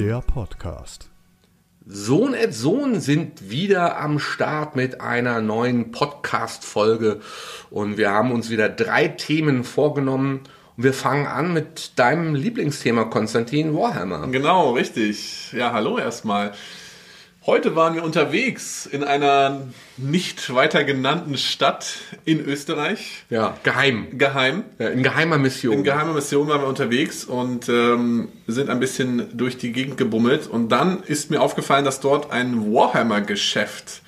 Der Podcast. Sohn et Sohn sind wieder am Start mit einer neuen Podcast-Folge und wir haben uns wieder drei Themen vorgenommen und wir fangen an mit deinem Lieblingsthema, Konstantin Warhammer. Genau, richtig. Ja, hallo erstmal. Heute waren wir unterwegs in einer nicht weiter genannten Stadt in Österreich. Ja, geheim. Geheim. Ja, in geheimer Mission. In geheimer Mission waren wir unterwegs und ähm, sind ein bisschen durch die Gegend gebummelt. Und dann ist mir aufgefallen, dass dort ein Warhammer-Geschäft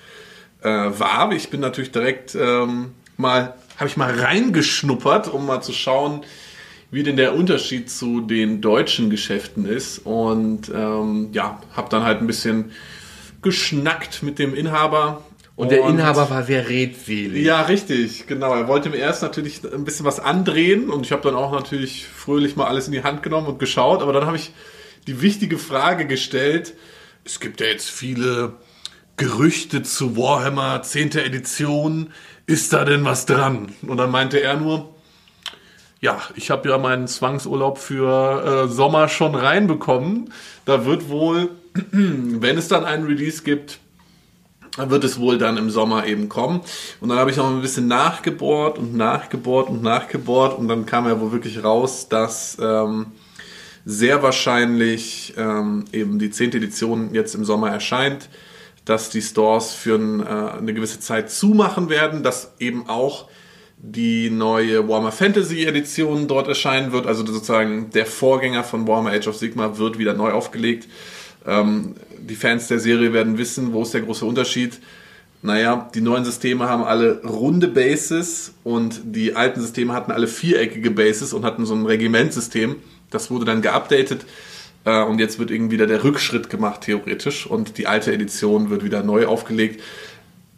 äh, war. Ich bin natürlich direkt ähm, mal, habe ich mal reingeschnuppert, um mal zu schauen, wie denn der Unterschied zu den deutschen Geschäften ist. Und ähm, ja, habe dann halt ein bisschen geschnackt mit dem Inhaber. und der Inhaber war sehr redselig. Ja, richtig, genau. Er wollte mir erst natürlich ein bisschen was andrehen und ich habe dann auch natürlich fröhlich mal alles in die Hand genommen und geschaut, aber dann habe ich die wichtige Frage gestellt. Es gibt ja jetzt viele Gerüchte zu Warhammer 10. Edition. Ist da denn was dran? Und dann meinte er nur, ja, ich habe ja meinen Zwangsurlaub für äh, Sommer schon reinbekommen. Da wird wohl, wenn es dann einen Release gibt, wird es wohl dann im Sommer eben kommen. Und dann habe ich noch ein bisschen nachgebohrt und nachgebohrt und nachgebohrt und dann kam ja wohl wirklich raus, dass ähm, sehr wahrscheinlich ähm, eben die 10. Edition jetzt im Sommer erscheint, dass die Stores für ein, äh, eine gewisse Zeit zumachen werden, dass eben auch die neue Warhammer Fantasy Edition dort erscheinen wird, also sozusagen der Vorgänger von Warhammer Age of Sigma wird wieder neu aufgelegt. Ähm, die Fans der Serie werden wissen, wo ist der große Unterschied. Naja, die neuen Systeme haben alle runde Bases und die alten Systeme hatten alle viereckige Bases und hatten so ein Regimentsystem. Das wurde dann geupdatet äh, und jetzt wird irgendwie wieder der Rückschritt gemacht, theoretisch. Und die alte Edition wird wieder neu aufgelegt.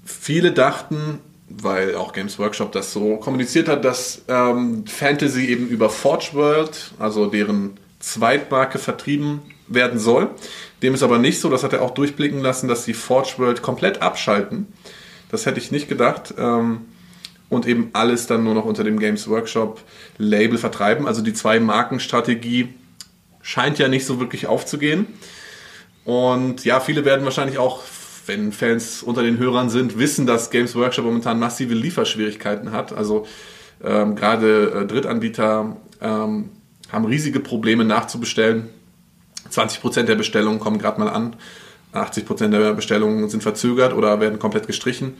Viele dachten, weil auch Games Workshop das so kommuniziert hat, dass ähm, Fantasy eben über Forge World, also deren Zweitmarke, vertrieben werden soll. Dem ist aber nicht so, das hat er auch durchblicken lassen, dass die Forge World komplett abschalten. Das hätte ich nicht gedacht. Ähm, und eben alles dann nur noch unter dem Games Workshop Label vertreiben. Also die zwei Markenstrategie scheint ja nicht so wirklich aufzugehen. Und ja, viele werden wahrscheinlich auch, wenn Fans unter den Hörern sind, wissen, dass Games Workshop momentan massive Lieferschwierigkeiten hat. Also ähm, gerade äh, Drittanbieter ähm, haben riesige Probleme nachzubestellen. 20% der Bestellungen kommen gerade mal an. 80% der Bestellungen sind verzögert oder werden komplett gestrichen.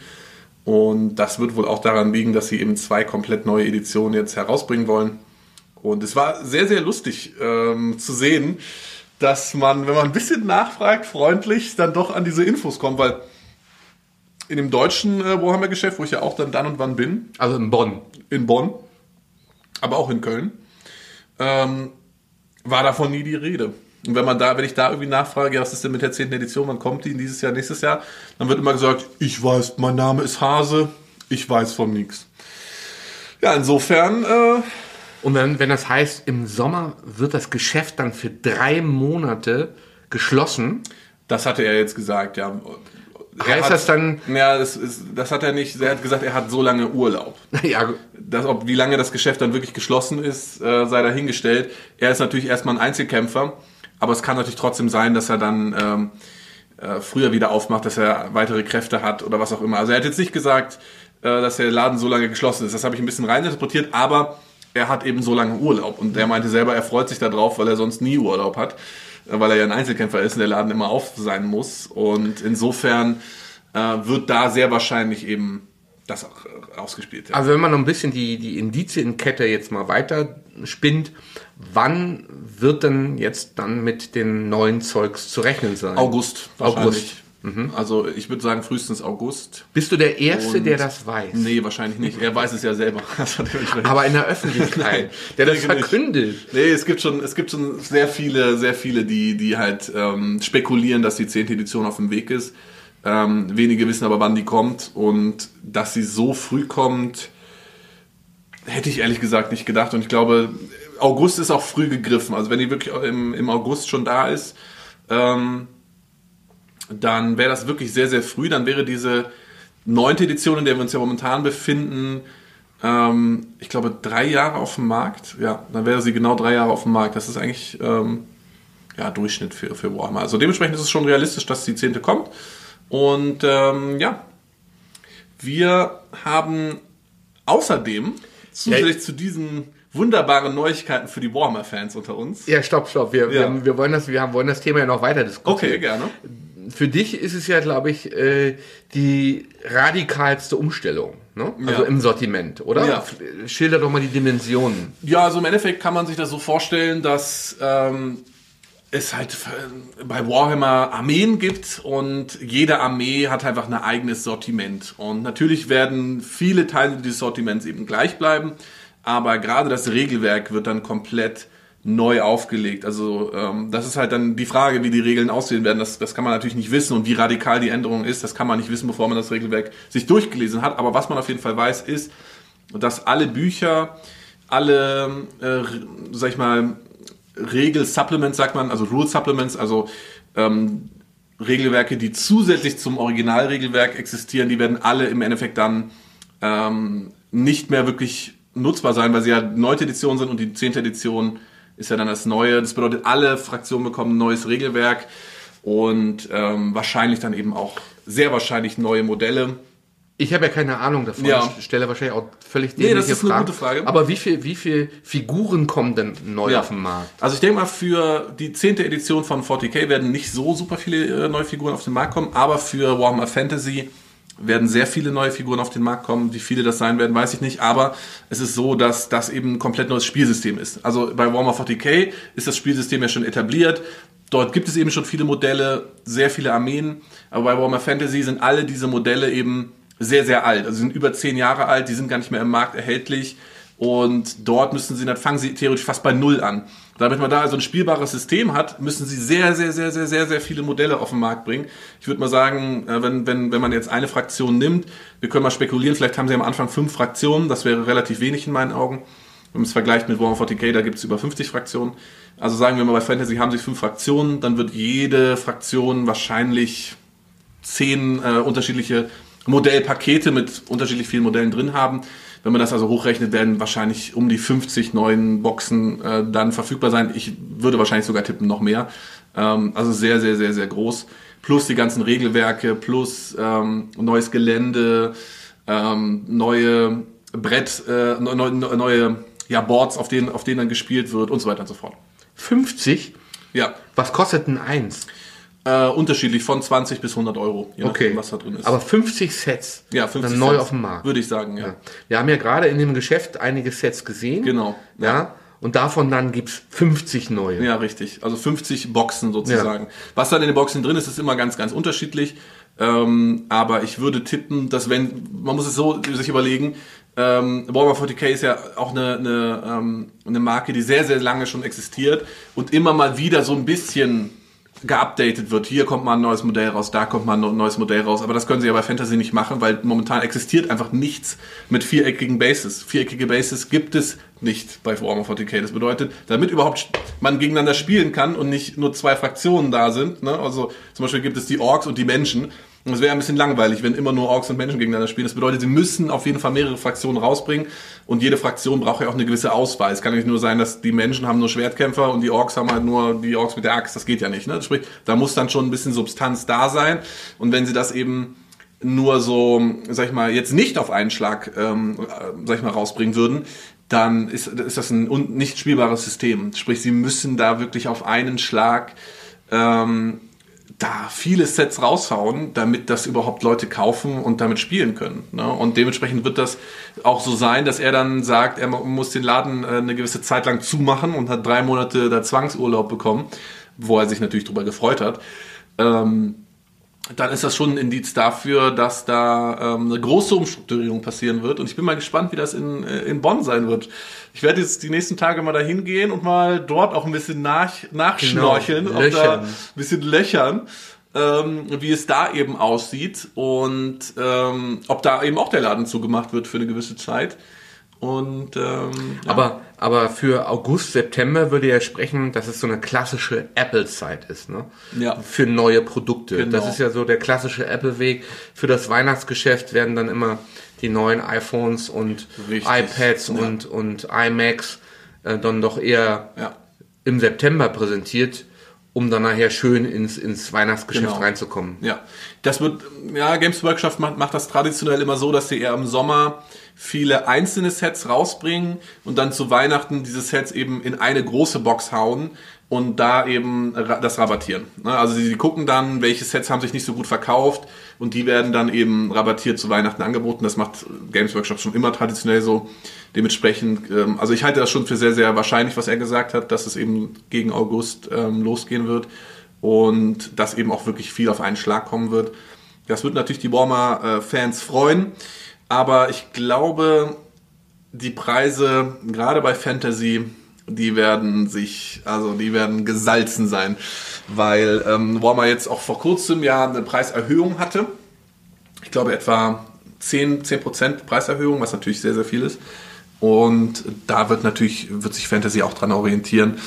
Und das wird wohl auch daran liegen, dass sie eben zwei komplett neue Editionen jetzt herausbringen wollen. Und es war sehr, sehr lustig ähm, zu sehen, dass man, wenn man ein bisschen nachfragt, freundlich dann doch an diese Infos kommt, weil in dem deutschen äh, Warhammer-Geschäft, wo ich ja auch dann dann und wann bin, Also in Bonn. in Bonn, aber auch in Köln, ähm, war davon nie die Rede. Und wenn man da, wenn ich da irgendwie nachfrage, ja, was ist denn mit der 10. Edition, wann kommt die in dieses Jahr, nächstes Jahr, dann wird immer gesagt, ich weiß, mein Name ist Hase, ich weiß von nichts. Ja, insofern, äh, Und wenn, wenn das heißt, im Sommer wird das Geschäft dann für drei Monate geschlossen, das hatte er jetzt gesagt, ja. Er heißt hat, das dann, Ja, das, ist, das hat er nicht. Er hat gesagt, er hat so lange Urlaub. ja, Das, ob, wie lange das Geschäft dann wirklich geschlossen ist, äh, sei dahingestellt. Er ist natürlich erstmal ein Einzelkämpfer, aber es kann natürlich trotzdem sein, dass er dann ähm, äh, früher wieder aufmacht, dass er weitere Kräfte hat oder was auch immer. Also er hat jetzt nicht gesagt, äh, dass der Laden so lange geschlossen ist. Das habe ich ein bisschen reininterpretiert, aber er hat eben so lange Urlaub. Und er meinte selber, er freut sich darauf, weil er sonst nie Urlaub hat, äh, weil er ja ein Einzelkämpfer ist und der Laden immer auf sein muss. Und insofern äh, wird da sehr wahrscheinlich eben das auch äh, ausgespielt. Ja. also wenn man noch ein bisschen die, die Indizienkette jetzt mal weiter spinnt, wann wird denn jetzt dann mit den neuen Zeugs zu rechnen sein? August. wahrscheinlich. August. Also ich würde sagen frühestens August. Bist du der Erste, Und- der das weiß? Nee, wahrscheinlich nicht. Er weiß es ja selber. Also Aber in der Öffentlichkeit, der das verkündet. Nee, es gibt schon, es gibt schon sehr viele, sehr viele, die, die halt ähm, spekulieren, dass die 10. Edition auf dem Weg ist. Ähm, wenige wissen aber, wann die kommt. Und dass sie so früh kommt, hätte ich ehrlich gesagt nicht gedacht. Und ich glaube, August ist auch früh gegriffen. Also wenn die wirklich im, im August schon da ist, ähm, dann wäre das wirklich sehr, sehr früh. Dann wäre diese neunte Edition, in der wir uns ja momentan befinden, ähm, ich glaube, drei Jahre auf dem Markt. Ja, dann wäre sie genau drei Jahre auf dem Markt. Das ist eigentlich ähm, ja, Durchschnitt für, für Warhammer. Also dementsprechend ist es schon realistisch, dass die zehnte kommt. Und ähm, ja, wir haben außerdem zusätzlich Ja. zu diesen wunderbaren Neuigkeiten für die Warhammer-Fans unter uns. Ja, stopp, stopp. Wir, Ja. wir, wir, wollen das, wir haben- wollen das Thema ja noch weiter diskutieren. Okay, gerne. Für dich ist es ja, glaube ich, äh, die radikalste Umstellung. Ne? Also Ja. im Sortiment, oder? Ja. Schilder doch mal die Dimensionen. Ja, also im Endeffekt kann man sich das so vorstellen, dass ähm, es halt äh, bei Warhammer Armeen gibt und jede Armee hat einfach ein eigenes Sortiment. Und natürlich werden viele Teile dieses Sortiments eben gleich bleiben, aber gerade das Regelwerk wird dann komplett neu aufgelegt. Also ähm, das ist halt dann die Frage, wie die Regeln aussehen werden. Das, das kann man natürlich nicht wissen und wie radikal die Änderung ist, das kann man nicht wissen, bevor man das Regelwerk sich durchgelesen hat. Aber was man auf jeden Fall weiß, ist, dass alle Bücher, alle, äh, sag ich mal, Regel-Supplements, sagt man, also Rule-Supplements, also ähm, Regelwerke, die zusätzlich zum Originalregelwerk existieren, die werden alle im Endeffekt dann ähm, nicht mehr wirklich nutzbar sein, weil sie ja die 9. Edition sind und die 10. Edition ist ja dann das neue. Das bedeutet, alle Fraktionen bekommen ein neues Regelwerk und ähm, wahrscheinlich dann eben auch sehr wahrscheinlich neue Modelle. Ich habe ja keine Ahnung davon. Ja. Ich stelle wahrscheinlich auch völlig Nee, das ist eine Fragen. gute Frage. Aber wie viel, wie viel Figuren kommen denn neu auf den Markt? Also ich denke mal, für die 10. Edition von 40k werden nicht so super viele äh, neue Figuren auf den Markt kommen, aber für Warhammer Fantasy werden sehr viele neue Figuren auf den Markt kommen. Wie viele das sein werden, weiß ich nicht. Aber es ist so, dass das eben ein komplett neues Spielsystem ist. Also bei Warhammer 40k ist das Spielsystem ja schon etabliert. Dort gibt es eben schon viele Modelle, sehr viele Armeen. Aber bei Warhammer Fantasy sind alle diese Modelle eben sehr, sehr alt. Also sie sind über zehn Jahre alt, die sind gar nicht mehr im Markt erhältlich. Und dort müssen sie, dann fangen sie theoretisch fast bei Null an. Damit man da also ein spielbares System hat, müssen sie sehr, sehr, sehr, sehr, sehr, sehr viele Modelle auf den Markt bringen. Ich würde mal sagen, äh, wenn, wenn, wenn man jetzt eine Fraktion nimmt, wir können mal spekulieren, vielleicht haben sie am Anfang fünf Fraktionen, das wäre relativ wenig in meinen Augen. Wenn man es vergleicht mit Warhammer 40k, da gibt es über 50 Fraktionen. Also sagen wir mal, bei Fantasy haben sie fünf Fraktionen, dann wird jede Fraktion wahrscheinlich zehn äh, unterschiedliche Modellpakete mit unterschiedlich vielen Modellen drin haben. Wenn man das also hochrechnet, werden wahrscheinlich um die 50 neuen Boxen äh, dann verfügbar sein. Ich würde wahrscheinlich sogar tippen, noch mehr. Ähm, also sehr, sehr, sehr, sehr groß. Plus die ganzen Regelwerke, plus ähm, neues Gelände, ähm, neue Brett, äh, neu- neu- neue ja, Boards, auf denen, auf denen dann gespielt wird und so weiter und so fort. 50? Ja, Was kostet denn eins? Äh, unterschiedlich von 20 bis 100 Euro, je Okay. nachdem, was da drin ist. Aber 50 Sets Ja, 50 dann neu Cent, auf dem Markt. Würde ich sagen, ja. Ja. Wir haben ja gerade in dem Geschäft einige Sets gesehen. Genau. Ja. Und davon dann gibt's 50 neue. Ja, richtig. Also 50 Boxen sozusagen. Was dann in den Boxen drin ist, ist immer ganz, ganz unterschiedlich. Ähm, aber ich würde tippen, dass wenn, man muss es so sich überlegen, ähm, Warhammer 40k ist ja auch eine, eine, ähm, eine Marke, die sehr, sehr lange schon existiert und immer mal wieder so ein bisschen geupdatet wird. Hier kommt mal ein neues Modell raus, da kommt mal ein neues Modell raus. Aber das können sie ja bei Fantasy nicht machen, weil momentan existiert einfach nichts mit viereckigen Bases. Viereckige Bases gibt es nicht bei Warhammer 40k. Das bedeutet, damit überhaupt man gegeneinander spielen kann und nicht nur zwei Fraktionen da sind, ne? also zum Beispiel gibt es die Orks und die Menschen, und es wäre ein bisschen langweilig, wenn immer nur Orks und Menschen gegeneinander spielen. Das bedeutet, sie müssen auf jeden Fall mehrere Fraktionen rausbringen. Und jede Fraktion braucht ja auch eine gewisse Auswahl. Es kann nicht nur sein, dass die Menschen haben nur Schwertkämpfer und die Orks haben halt nur die Orks mit der Axt. Das geht ja nicht. Ne? Sprich, da muss dann schon ein bisschen Substanz da sein. Und wenn sie das eben nur so, sag ich mal, jetzt nicht auf einen Schlag, ähm, äh, sag ich mal, rausbringen würden, dann ist, ist das ein nicht spielbares System. Sprich, sie müssen da wirklich auf einen Schlag ähm, da viele Sets raushauen, damit das überhaupt Leute kaufen und damit spielen können. Ne? Und dementsprechend wird das auch so sein, dass er dann sagt, er muss den Laden äh, eine gewisse Zeit lang zumachen und hat drei Monate da Zwangsurlaub bekommen, wo er sich natürlich drüber gefreut hat. Ähm, dann ist das schon ein Indiz dafür, dass da ähm, eine große Umstrukturierung passieren wird. Und ich bin mal gespannt, wie das in, äh, in Bonn sein wird. Ich werde jetzt die nächsten Tage mal dahin gehen und mal dort auch ein bisschen nach, nachschnorcheln, Genau, ob da ein bisschen löchern, ähm, wie es da eben aussieht und ähm, ob da eben auch der Laden zugemacht wird für eine gewisse Zeit. Und ähm, ja. Aber, aber für August, September würde ja sprechen, dass es so eine klassische Apple-Zeit ist, ne? Ja. Für neue Produkte. Genau. Das ist ja so der klassische Apple-Weg. Für das Weihnachtsgeschäft werden dann immer die neuen iPhones und Richtig. iPads Ja. und, und iMacs äh, dann doch eher ja. im September präsentiert. Um dann nachher schön ins, ins Weihnachtsgeschäft Genau. reinzukommen. Ja, das wird, ja, Games Workshop macht, macht das traditionell immer so, dass sie eher im Sommer viele einzelne Sets rausbringen und dann zu Weihnachten diese Sets eben in eine große Box hauen und da eben das rabattieren. Ne, Also sie, sie gucken dann, welche Sets haben sich nicht so gut verkauft und die werden dann eben rabattiert zu Weihnachten angeboten. Das macht Games Workshop schon immer traditionell so. Dementsprechend, ähm, also ich halte das schon für sehr, sehr wahrscheinlich, was er gesagt hat, dass es eben gegen August ähm, losgehen wird und dass eben auch wirklich viel auf einen Schlag kommen wird. Das wird natürlich die Warmer-Fans freuen, aber ich glaube, die Preise, gerade bei Fantasy, die werden sich, also die werden gesalzen sein, weil ähm, Warmer jetzt auch vor kurzem ja eine Preiserhöhung hatte. Ich glaube etwa 10, 10% Preiserhöhung, was natürlich sehr, sehr viel ist. Und da wird natürlich, wird sich Fantasy auch dran orientieren.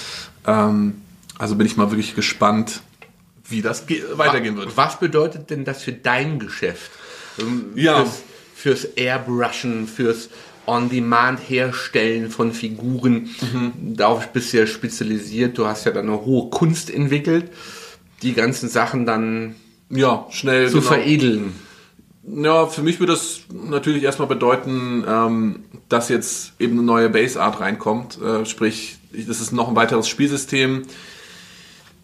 Ähm, also bin ich mal wirklich gespannt, wie das ge- weitergehen wird. Was bedeutet denn das für dein Geschäft? Ähm, Ja. Fürs, fürs Airbrushen, fürs On-Demand-Herstellen von Figuren. Mhm. Darauf bist du ja spezialisiert. Du hast ja dann eine hohe Kunst entwickelt, die ganzen Sachen dann Ja, schnell. zu genau. veredeln. Ja, für mich würde das natürlich erstmal bedeuten, ähm, dass jetzt eben eine neue Base Art reinkommt. Äh, sprich, das ist noch ein weiteres Spielsystem.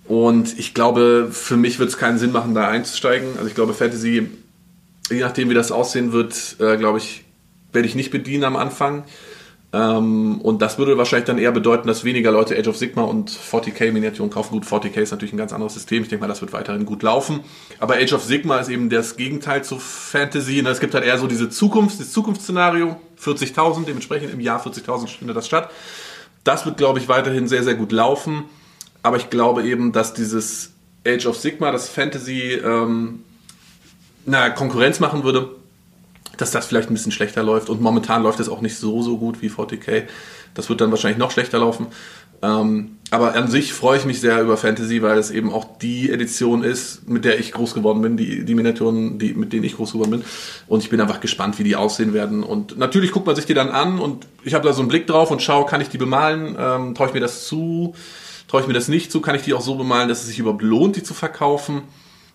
Und ich glaube, für mich wird es keinen Sinn machen, da einzusteigen. Also ich glaube, Fantasy, je nachdem wie das aussehen wird, äh, glaube ich, werde ich nicht bedienen am Anfang. Ähm, und das würde wahrscheinlich dann eher bedeuten, dass weniger Leute Age of Sigma und 40k Miniaturen kaufen. Gut, 40k ist natürlich ein ganz anderes System. Ich denke mal, das wird weiterhin gut laufen. Aber Age of Sigma ist eben das Gegenteil zu Fantasy. Ne? Es gibt halt eher so diese Zukunft, das Zukunftsszenario. 40.000, dementsprechend im Jahr 40.000 findet das statt. Das wird, glaube ich, weiterhin sehr, sehr gut laufen. Aber ich glaube eben, dass dieses Age of Sigma, das Fantasy, ähm, na, Konkurrenz machen würde, dass das vielleicht ein bisschen schlechter läuft. Und momentan läuft es auch nicht so, so gut wie 40k. Das wird dann wahrscheinlich noch schlechter laufen. Ähm, aber an sich freue ich mich sehr über Fantasy, weil es eben auch die Edition ist, mit der ich groß geworden bin, die, die Miniaturen, die, mit denen ich groß geworden bin. Und ich bin einfach gespannt, wie die aussehen werden. Und natürlich guckt man sich die dann an und ich habe da so einen Blick drauf und schaue, kann ich die bemalen? Ähm, Traue ich mir das zu? Traue ich mir das nicht zu? Kann ich die auch so bemalen, dass es sich überhaupt lohnt, die zu verkaufen?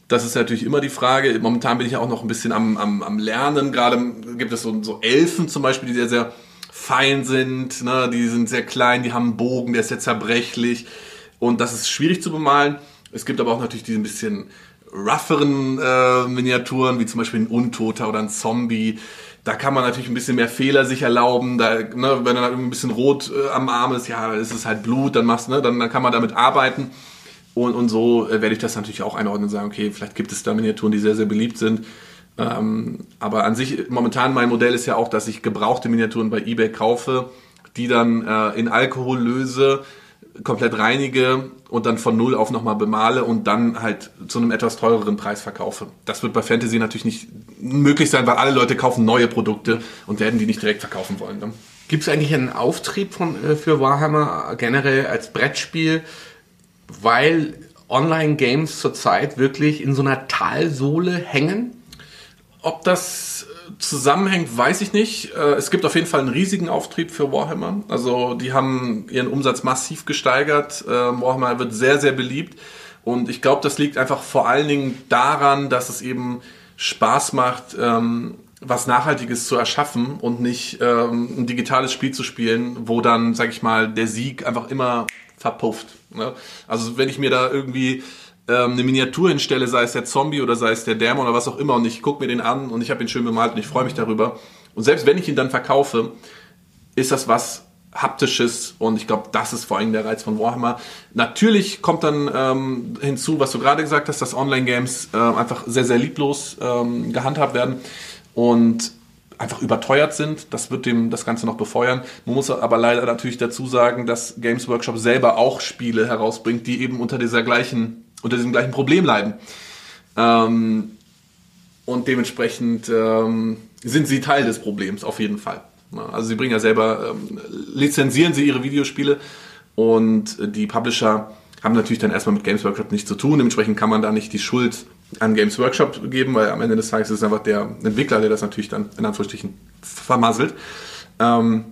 Das ist natürlich immer die Frage. Momentan bin ich ja auch noch ein bisschen am, am, am Lernen. Gerade gibt es so, so Elfen zum Beispiel, die sehr, sehr fein sind. Ne? Die sind sehr klein, die haben einen Bogen, der ist sehr zerbrechlich. Und das ist schwierig zu bemalen. Es gibt aber auch natürlich diese ein bisschen rougheren äh, Miniaturen, wie zum Beispiel ein Untoter oder ein Zombie. Da kann man natürlich ein bisschen mehr Fehler sich erlauben. Da, ne, wenn dann ein bisschen rot äh, am Arm ist, ja, ist es halt Blut, dann machst, ne, dann, dann kann man damit arbeiten. Und, und so äh, werde ich das natürlich auch einordnen und sagen, okay, vielleicht gibt es da Miniaturen, die sehr, sehr beliebt sind. Ähm, aber an sich, momentan mein Modell ist ja auch, dass ich gebrauchte Miniaturen bei eBay kaufe, die dann äh, in Alkohol löse, komplett reinige und dann von null auf nochmal bemale und dann halt zu einem etwas teureren Preis verkaufe. Das wird bei Fantasy natürlich nicht möglich sein, weil alle Leute kaufen neue Produkte und werden die nicht direkt verkaufen wollen. Ne? Gibt es eigentlich einen Auftrieb von, äh, für Warhammer generell als Brettspiel, weil Online-Games zurzeit wirklich in so einer Talsohle hängen? Ob das äh, zusammenhängt, weiß ich nicht. Äh, Es gibt auf jeden Fall einen riesigen Auftrieb für Warhammer. Also die haben ihren Umsatz massiv gesteigert. Äh, Warhammer wird sehr, sehr beliebt. Und ich glaube, das liegt einfach vor allen Dingen daran, dass es eben Spaß macht, ähm, was Nachhaltiges zu erschaffen und nicht ähm, ein digitales Spiel zu spielen, wo dann, sag ich mal, der Sieg einfach immer verpufft. Ne? Also wenn ich mir da irgendwie ähm, eine Miniatur hinstelle, sei es der Zombie oder sei es der Dämon oder was auch immer, und ich gucke mir den an und ich habe ihn schön bemalt und ich freue mich darüber. Und selbst wenn ich ihn dann verkaufe, ist das was haptisches und ich glaube, das ist vor allem der Reiz von Warhammer. Natürlich kommt dann ähm, hinzu, was du gerade gesagt hast, dass Online-Games äh, einfach sehr, sehr lieblos ähm, gehandhabt werden und einfach überteuert sind. Das wird dem das Ganze noch befeuern. Man muss aber leider natürlich dazu sagen, dass Games Workshop selber auch Spiele herausbringt, die eben unter dieser gleichen, unter diesem gleichen Problem leiden. Ähm, und dementsprechend ähm, sind sie Teil des Problems, auf jeden Fall. Also sie bringen ja selber, ähm, lizenzieren sie ihre Videospiele und die Publisher haben natürlich dann erstmal mit Games Workshop nichts zu tun. Dementsprechend kann man da nicht die Schuld an Games Workshop geben, weil am Ende des Tages ist es einfach der Entwickler, der das natürlich dann in Anführungsstrichen vermasselt. Ähm,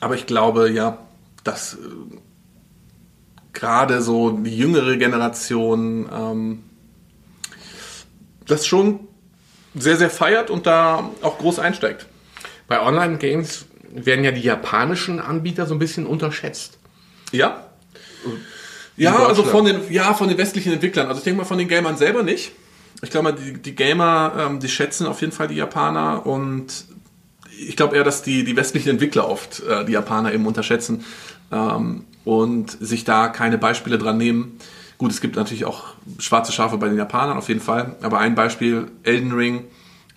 aber ich glaube, ja, das äh, gerade so die jüngere Generation ähm, das schon sehr, sehr feiert und da auch groß einsteigt. Bei Online-Games werden ja die japanischen Anbieter so ein bisschen unterschätzt. Ja. Ja, also von den, ja, von den westlichen Entwicklern. Also ich denke mal von den Gamern selber nicht. Ich glaube mal, die, die Gamer, ähm, die schätzen auf jeden Fall die Japaner und ich glaube eher, dass die, die westlichen Entwickler oft äh, die Japaner eben unterschätzen ähm, und sich da keine Beispiele dran nehmen. Gut, es gibt natürlich auch schwarze Schafe bei den Japanern auf jeden Fall, aber ein Beispiel, Elden Ring,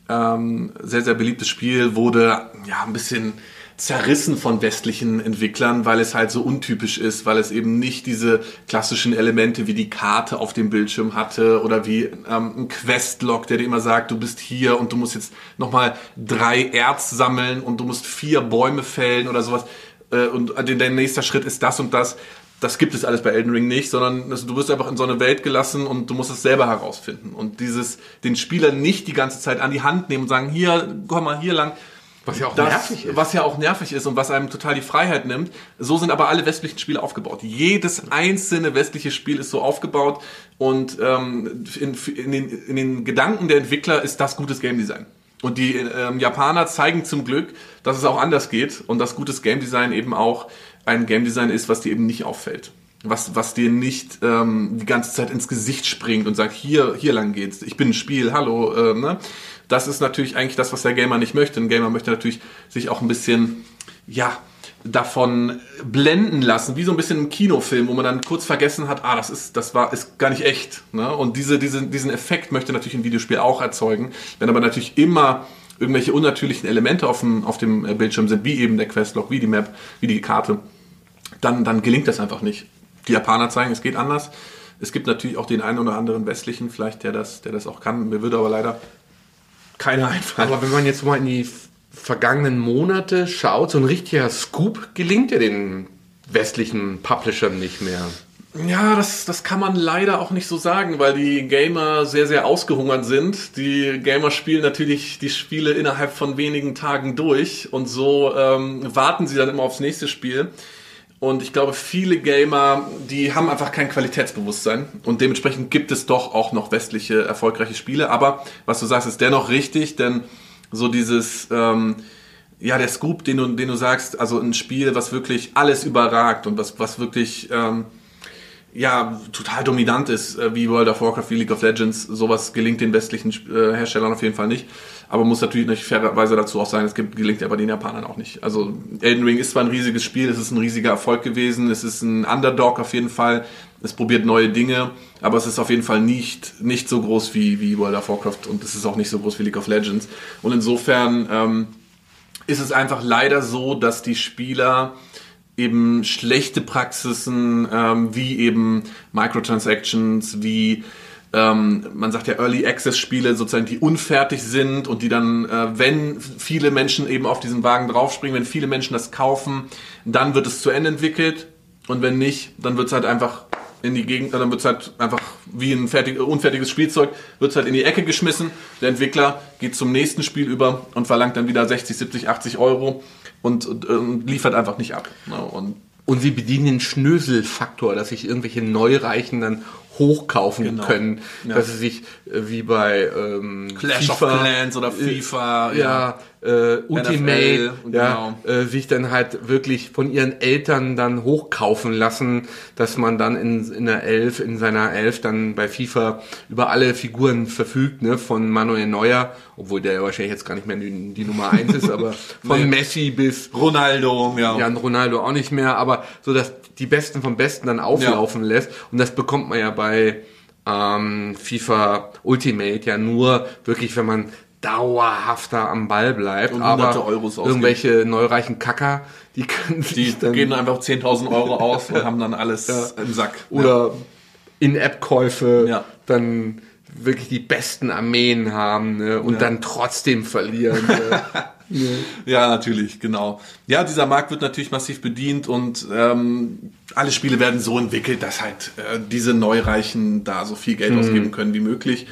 ähm, sehr, sehr beliebtes Spiel, wurde ja ein bisschen zerrissen von westlichen Entwicklern, weil es halt so untypisch ist, weil es eben nicht diese klassischen Elemente wie die Karte auf dem Bildschirm hatte oder wie ähm, ein Questlog, der dir immer sagt, du bist hier und du musst jetzt nochmal drei Erz sammeln und du musst vier Bäume fällen oder sowas äh, und dein nächster Schritt ist das und das. Das gibt es alles bei Elden Ring nicht, sondern also, du wirst einfach in so eine Welt gelassen und du musst es selber herausfinden. Und dieses, den Spieler nicht die ganze Zeit an die Hand nehmen und sagen, hier, komm mal hier lang, was ja auch das, nervig ist. Was ja auch nervig ist und was einem total die Freiheit nimmt. So sind aber alle westlichen Spiele aufgebaut. Jedes einzelne westliche Spiel ist so aufgebaut und ähm, in, in, den, in den Gedanken der Entwickler ist das gutes Game Design. Und die ähm, Japaner zeigen zum Glück, dass es auch anders geht und dass gutes Game Design eben auch ein Game Design ist, was dir eben nicht auffällt. Was, was dir nicht ähm, die ganze Zeit ins Gesicht springt und sagt, hier, hier lang geht's, ich bin ein Spiel, hallo, äh, ne? Das ist natürlich eigentlich das, was der Gamer nicht möchte. Ein Gamer möchte natürlich sich auch ein bisschen, ja, davon blenden lassen, wie so ein bisschen im Kinofilm, wo man dann kurz vergessen hat, ah, das ist, das war, ist gar nicht echt. Ne? Und diese, diese, diesen Effekt möchte natürlich ein Videospiel auch erzeugen. Wenn aber natürlich immer irgendwelche unnatürlichen Elemente auf dem, auf dem Bildschirm sind, wie eben der Questlog, wie die Map, wie die Karte, dann, dann gelingt das einfach nicht. Die Japaner zeigen, es geht anders. Es gibt natürlich auch den einen oder anderen westlichen, vielleicht, der das, der das auch kann. Mir würde aber leider keiner einfallen. Aber wenn man jetzt mal in die vergangenen Monate schaut, so ein richtiger Scoop gelingt ja den westlichen Publishern nicht mehr. Ja, das, das kann man leider auch nicht so sagen, weil die Gamer sehr, sehr ausgehungert sind. Die Gamer spielen natürlich die Spiele innerhalb von wenigen Tagen durch und so ähm, warten sie dann immer aufs nächste Spiel. Und ich glaube, viele Gamer, die haben einfach kein Qualitätsbewusstsein. Und dementsprechend gibt es doch auch noch westliche erfolgreiche Spiele. Aber was du sagst, ist dennoch richtig, denn so dieses, ähm, ja, der Scoop, den du, den du sagst, also ein Spiel, was wirklich alles überragt und was, was wirklich, ähm, ja, total dominant ist, äh, wie World of Warcraft, wie League of Legends, sowas gelingt den westlichen äh, Herstellern auf jeden Fall nicht. Aber muss natürlich nicht fairerweise dazu auch sagen, es gelingt aber den Japanern auch nicht. Also Elden Ring ist zwar ein riesiges Spiel, es ist ein riesiger Erfolg gewesen, es ist ein Underdog auf jeden Fall, es probiert neue Dinge, aber es ist auf jeden Fall nicht, nicht so groß wie, wie World of Warcraft und es ist auch nicht so groß wie League of Legends. Und insofern ähm, ist es einfach leider so, dass die Spieler eben schlechte Praxisen ähm, wie eben Microtransactions, wie ähm, man sagt ja Early Access Spiele sozusagen, die unfertig sind und die dann, äh, wenn viele Menschen eben auf diesen Wagen draufspringen, wenn viele Menschen das kaufen, dann wird es zu Ende entwickelt und wenn nicht, dann wird es halt einfach in die Gegend, dann wird es halt einfach wie ein fertig, unfertiges Spielzeug, wird es halt in die Ecke geschmissen. Der Entwickler geht zum nächsten Spiel über und verlangt dann wieder 60, 70, 80 Euro und, und, und liefert einfach nicht ab. Ne? Und und sie bedienen den Schnöselfaktor, dass sich irgendwelche Neureichen dann hochkaufen genau. können, ja. dass sie sich äh, wie bei ähm, Clash FIFA, of Clans oder äh, FIFA, äh, ja, äh, Ultimate, NFL, ja, genau. äh, sich dann halt wirklich von ihren Eltern dann hochkaufen lassen, dass man dann in, in der Elf, in seiner Elf dann bei FIFA über alle Figuren verfügt, ne, von Manuel Neuer, obwohl der wahrscheinlich jetzt gar nicht mehr die, die Nummer eins ist, aber von nee. Messi bis Ronaldo, ja. Ja, Ronaldo auch nicht mehr, aber so dass die Besten vom Besten dann auflaufen ja. lässt und das bekommt man ja bei ähm, FIFA Ultimate ja nur wirklich, wenn man dauerhafter am Ball bleibt. Und aber Euros irgendwelche neureichen Kacker, die können die dann geben einfach 10.000 Euro aus und haben dann alles ja. im Sack. Oder ja. In-App-Käufe, ja. dann wirklich die besten Armeen haben ne? und dann trotzdem verlieren. ne? Ja, natürlich, genau. Ja, dieser Markt wird natürlich massiv bedient und ähm, alle Spiele werden so entwickelt, dass halt äh, diese Neureichen da so viel Geld mhm. ausgeben können wie möglich.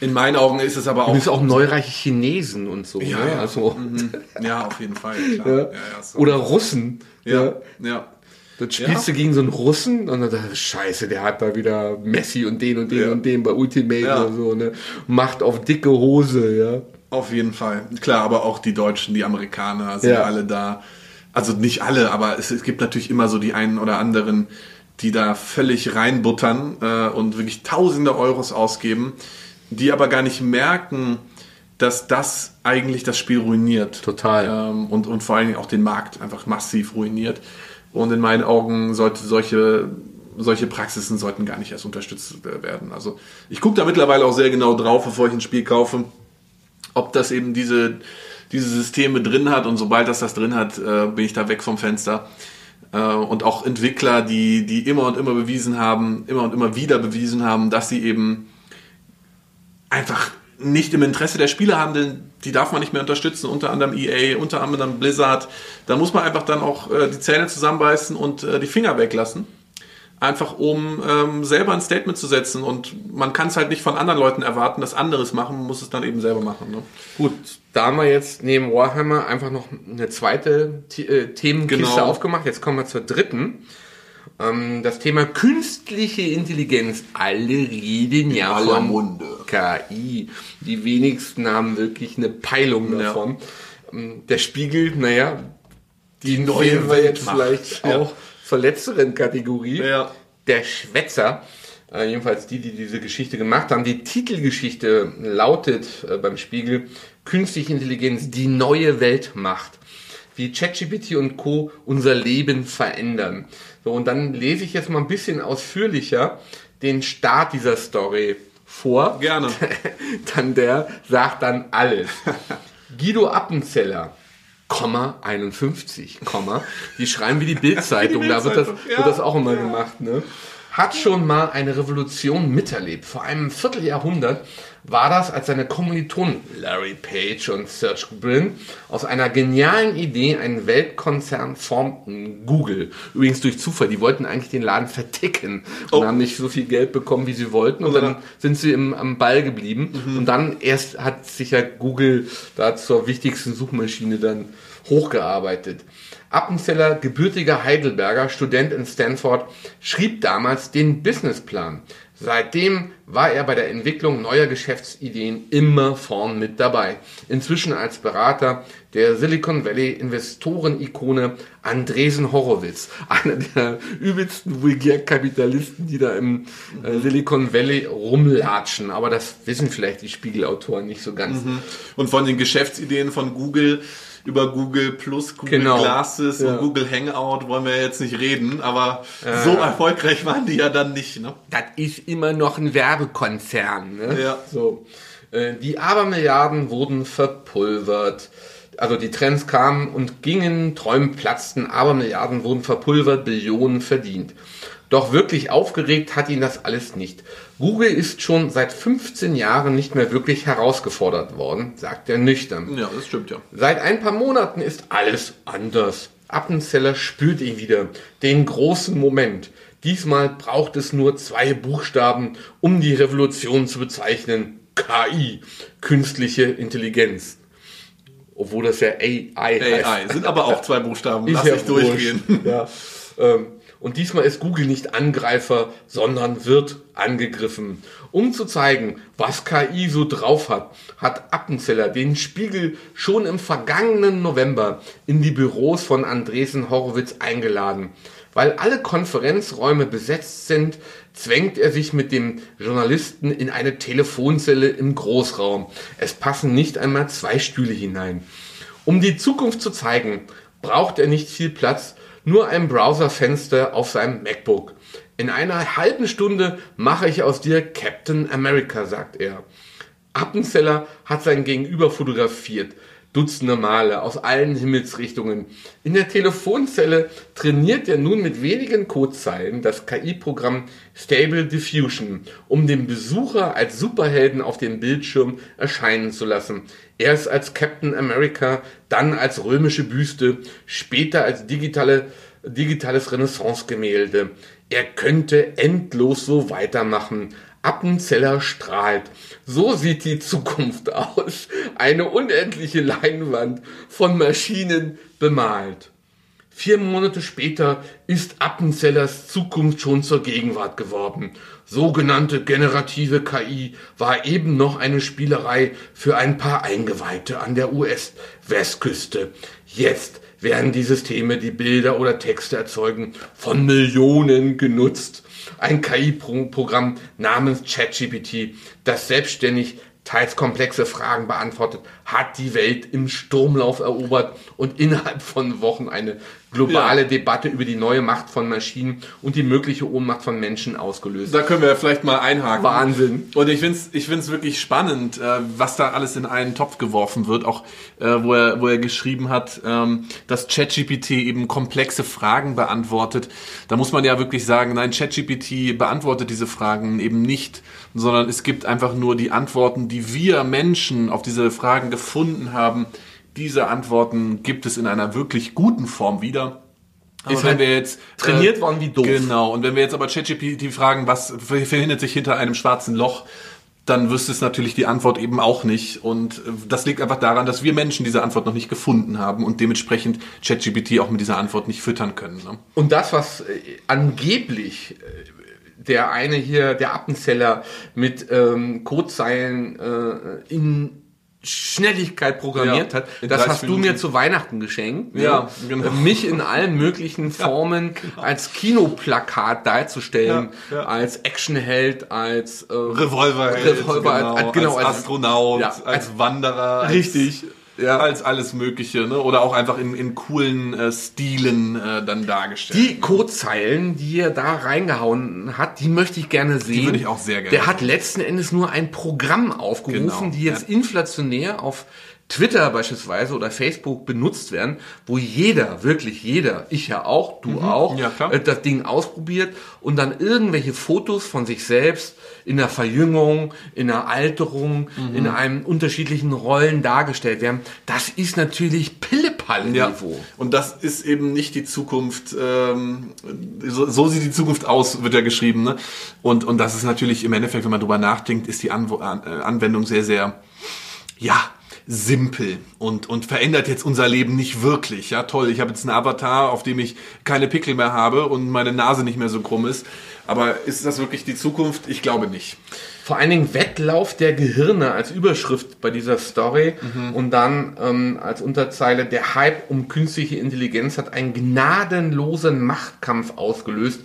In meinen Augen ist es aber auch. Es auch neureiche Chinesen und so. Ja, ne? also, mhm. ja auf jeden Fall. Klar. Ja. Ja, so. Oder Russen. Ja, ja. Dann spielst du gegen so einen Russen und dann dachte ich, scheiße, der hat da wieder Messi und den und den und den bei Ultimate oder so, ne? Macht auf dicke Hose, ja. Auf jeden Fall. Klar, aber auch die Deutschen, die Amerikaner sind alle da. Also nicht alle, aber es, es, gibt natürlich immer so die einen oder anderen, die da völlig reinbuttern äh, und wirklich tausende Euros ausgeben, die aber gar nicht merken, dass das eigentlich das Spiel ruiniert. Total. Ähm, und, und vor allen Dingen auch den Markt einfach massiv ruiniert. Und in meinen Augen sollte solche, solche Praxisen sollten gar nicht erst unterstützt werden. Also ich gucke da mittlerweile auch sehr genau drauf, bevor ich ein Spiel kaufe, ob das eben diese, diese Systeme drin hat. Und sobald das das drin hat, äh, bin ich da weg vom Fenster. Äh, und auch Entwickler, die, die immer und immer bewiesen haben, immer und immer wieder bewiesen haben, dass sie eben einfach nicht im Interesse der Spieler handeln, die darf man nicht mehr unterstützen, unter anderem EA, unter anderem Blizzard. Da muss man einfach dann auch äh, die Zähne zusammenbeißen und äh, die Finger weglassen. Einfach um ähm, selber ein Statement zu setzen und man kann es halt nicht von anderen Leuten erwarten, dass anderes machen, man muss es dann eben selber machen. Ne? Gut, da haben wir jetzt neben Warhammer einfach noch eine zweite äh, Themenkiste genau. aufgemacht. Jetzt kommen wir zur dritten. Ähm, das Thema künstliche Intelligenz. Alle reden ja von Munde. KI. Die wenigsten haben wirklich eine Peilung davon. Ja. Ähm, der Spiegel, naja, die neue wir jetzt vielleicht ja. auch zur letzteren Kategorie. Ja. Der Schwätzer. Äh, jedenfalls die, die diese Geschichte gemacht haben. Die Titelgeschichte lautet äh, beim Spiegel Künstliche Intelligenz, die neue Weltmacht. Wie ChatGPT und Co. unser Leben verändern. So, und dann lese ich jetzt mal ein bisschen ausführlicher den Start dieser Story vor. Gerne. dann der sagt dann alles. Guido Appenzeller, Komma 51, Komma. Die schreiben wie die Bildzeitung, Bild da wird das, ja. wird das auch immer ja. gemacht, ne? Hat schon mal eine Revolution miterlebt. Vor einem Vierteljahrhundert war das, als seine Kommilitonen Larry Page und Serge Brin aus einer genialen Idee einen Weltkonzern formten, Google. Übrigens durch Zufall, die wollten eigentlich den Laden verticken und oh. haben nicht so viel Geld bekommen, wie sie wollten und dann sind sie im, am Ball geblieben mhm. und dann erst hat sich ja Google da zur wichtigsten Suchmaschine dann hochgearbeitet. Appenzeller, gebürtiger Heidelberger, Student in Stanford, schrieb damals den Businessplan. Seitdem war er bei der Entwicklung neuer Geschäftsideen immer vorn mit dabei. Inzwischen als Berater der Silicon Valley Investoren-Ikone Andresen Horowitz, einer der übelsten Vulgärkapitalisten, die da im äh, Silicon Valley rumlatschen. Aber das wissen vielleicht die Spiegelautoren nicht so ganz. Mhm. Und von den Geschäftsideen von Google über Google Plus, Google genau. Glasses ja. und Google Hangout wollen wir jetzt nicht reden, aber äh, so erfolgreich waren die ja dann nicht. Ne? Das ist immer noch ein Werbekonzern. Ne? Ja. So. Äh, die Abermilliarden wurden verpulvert. Also die Trends kamen und gingen, Träumen platzten, Abermilliarden wurden verpulvert, Billionen verdient. Doch wirklich aufgeregt hat ihn das alles nicht. Google ist schon seit 15 Jahren nicht mehr wirklich herausgefordert worden, sagt er nüchtern. Ja, das stimmt ja. Seit ein paar Monaten ist alles anders. Appenzeller spürt ihn wieder, den großen Moment. Diesmal braucht es nur zwei Buchstaben, um die Revolution zu bezeichnen. KI, künstliche Intelligenz. Obwohl das ja AI, AI heißt. sind aber auch zwei Buchstaben. Lass ich durchgehen. Ja. Ähm, und diesmal ist Google nicht Angreifer, sondern wird angegriffen. Um zu zeigen, was KI so drauf hat, hat Appenzeller den Spiegel schon im vergangenen November in die Büros von Andresen Horowitz eingeladen. Weil alle Konferenzräume besetzt sind, zwängt er sich mit dem Journalisten in eine Telefonzelle im Großraum. Es passen nicht einmal zwei Stühle hinein. Um die Zukunft zu zeigen, braucht er nicht viel Platz, nur ein Browserfenster auf seinem MacBook. In einer halben Stunde mache ich aus dir Captain America, sagt er. Appenzeller hat sein Gegenüber fotografiert. Dutzende Male aus allen Himmelsrichtungen. In der Telefonzelle trainiert er nun mit wenigen Codezeilen das KI-Programm Stable Diffusion, um den Besucher als Superhelden auf dem Bildschirm erscheinen zu lassen. Erst als Captain America, dann als römische Büste, später als digitale, digitales Renaissance-Gemälde. Er könnte endlos so weitermachen. Appenzeller strahlt. So sieht die Zukunft aus. Eine unendliche Leinwand von Maschinen bemalt. Vier Monate später ist Appenzellers Zukunft schon zur Gegenwart geworden. Sogenannte generative KI war eben noch eine Spielerei für ein paar Eingeweihte an der US-Westküste. Jetzt werden die Systeme, die Bilder oder Texte erzeugen, von Millionen genutzt. Ein KI-Programm namens ChatGPT, das selbstständig teils komplexe Fragen beantwortet, hat die Welt im Sturmlauf erobert und innerhalb von Wochen eine globale ja. Debatte über die neue Macht von Maschinen und die mögliche Ohnmacht von Menschen ausgelöst. Da können wir vielleicht mal einhaken. Wahnsinn. Und ich finde es ich find's wirklich spannend, äh, was da alles in einen Topf geworfen wird, auch äh, wo, er, wo er geschrieben hat, ähm, dass ChatGPT eben komplexe Fragen beantwortet. Da muss man ja wirklich sagen, nein, ChatGPT beantwortet diese Fragen eben nicht, sondern es gibt einfach nur die Antworten, die wir Menschen auf diese Fragen gefunden haben. Diese Antworten gibt es in einer wirklich guten Form wieder. ist, wenn wir jetzt trainiert äh, worden wie doof. Genau. Und wenn wir jetzt aber ChatGPT fragen, was verhindert sich hinter einem schwarzen Loch, dann wüsste es natürlich die Antwort eben auch nicht. Und äh, das liegt einfach daran, dass wir Menschen diese Antwort noch nicht gefunden haben und dementsprechend ChatGPT auch mit dieser Antwort nicht füttern können. Ne? Und das, was äh, angeblich der eine hier, der Appenzeller, mit ähm, Codezeilen äh, in Schnelligkeit programmiert ja, hat. Das hast Minuten. du mir zu Weihnachten geschenkt. Ne? Ja, genau. Mich in allen möglichen Formen ja, genau. als Kinoplakat darzustellen, ja, als Actionheld, als äh, Revolverheld, Revolver, genau, als, genau, als, Astronaut, als, als Wanderer, richtig, ja. als alles Mögliche, ne? Oder auch einfach in, in coolen äh, Stilen äh, dann dargestellt. Die Codezeilen, die er da reingehauen hat, die möchte ich gerne sehen. Die würde ich auch sehr gerne. Der hat letzten Endes nur ein Programm aufgerufen, genau. die jetzt ja. inflationär auf Twitter beispielsweise oder Facebook benutzt werden, wo jeder, wirklich jeder, ich ja auch, du mhm. auch, ja, äh, das Ding ausprobiert und dann irgendwelche Fotos von sich selbst in der Verjüngung, in der Alterung, mhm. in einem unterschiedlichen Rollen dargestellt werden. Das ist natürlich Pillepalle-Niveau. Ja. Und das ist eben nicht die Zukunft, ähm, so, so, sieht die Zukunft aus, wird ja geschrieben. Ne? Und, und das ist natürlich im Endeffekt, wenn man drüber nachdenkt, ist die Anw äh, Anwendung sehr, sehr, ja, simpel und, und verändert jetzt unser Leben nicht wirklich. Ja, toll, ich habe jetzt einen Avatar, auf dem ich keine Pickel mehr habe und meine Nase nicht mehr so krumm ist. Aber ist das wirklich die Zukunft? Ich glaube nicht. Vor allen Dingen Wettlauf der Gehirne als Überschrift bei dieser Story mhm. und dann ähm, als Unterzeile der Hype um künstliche Intelligenz hat einen gnadenlosen Machtkampf ausgelöst.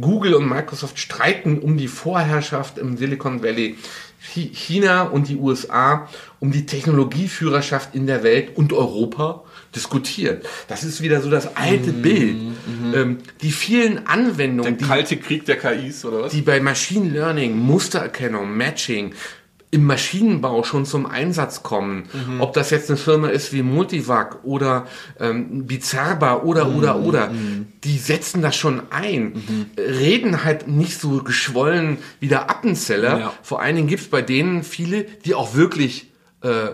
Google und Microsoft streiten um die Vorherrschaft im Silicon Valley. China und die USA um die Technologieführerschaft in der Welt und Europa diskutiert. Das ist wieder so das alte mhm, Bild. Mhm. Ähm, die vielen Anwendungen. Der kalte Krieg der KIs, oder was? Die bei Machine Learning, Mustererkennung, Matching, im Maschinenbau schon zum Einsatz kommen. Mhm. Ob das jetzt eine Firma ist wie Multivac oder ähm, Bizarba oder mhm. oder oder, mhm. die setzen das schon ein. Mhm. Reden halt nicht so geschwollen wie der Appenzeller. Ja. Vor allen Dingen gibt's bei denen viele, die auch wirklich äh,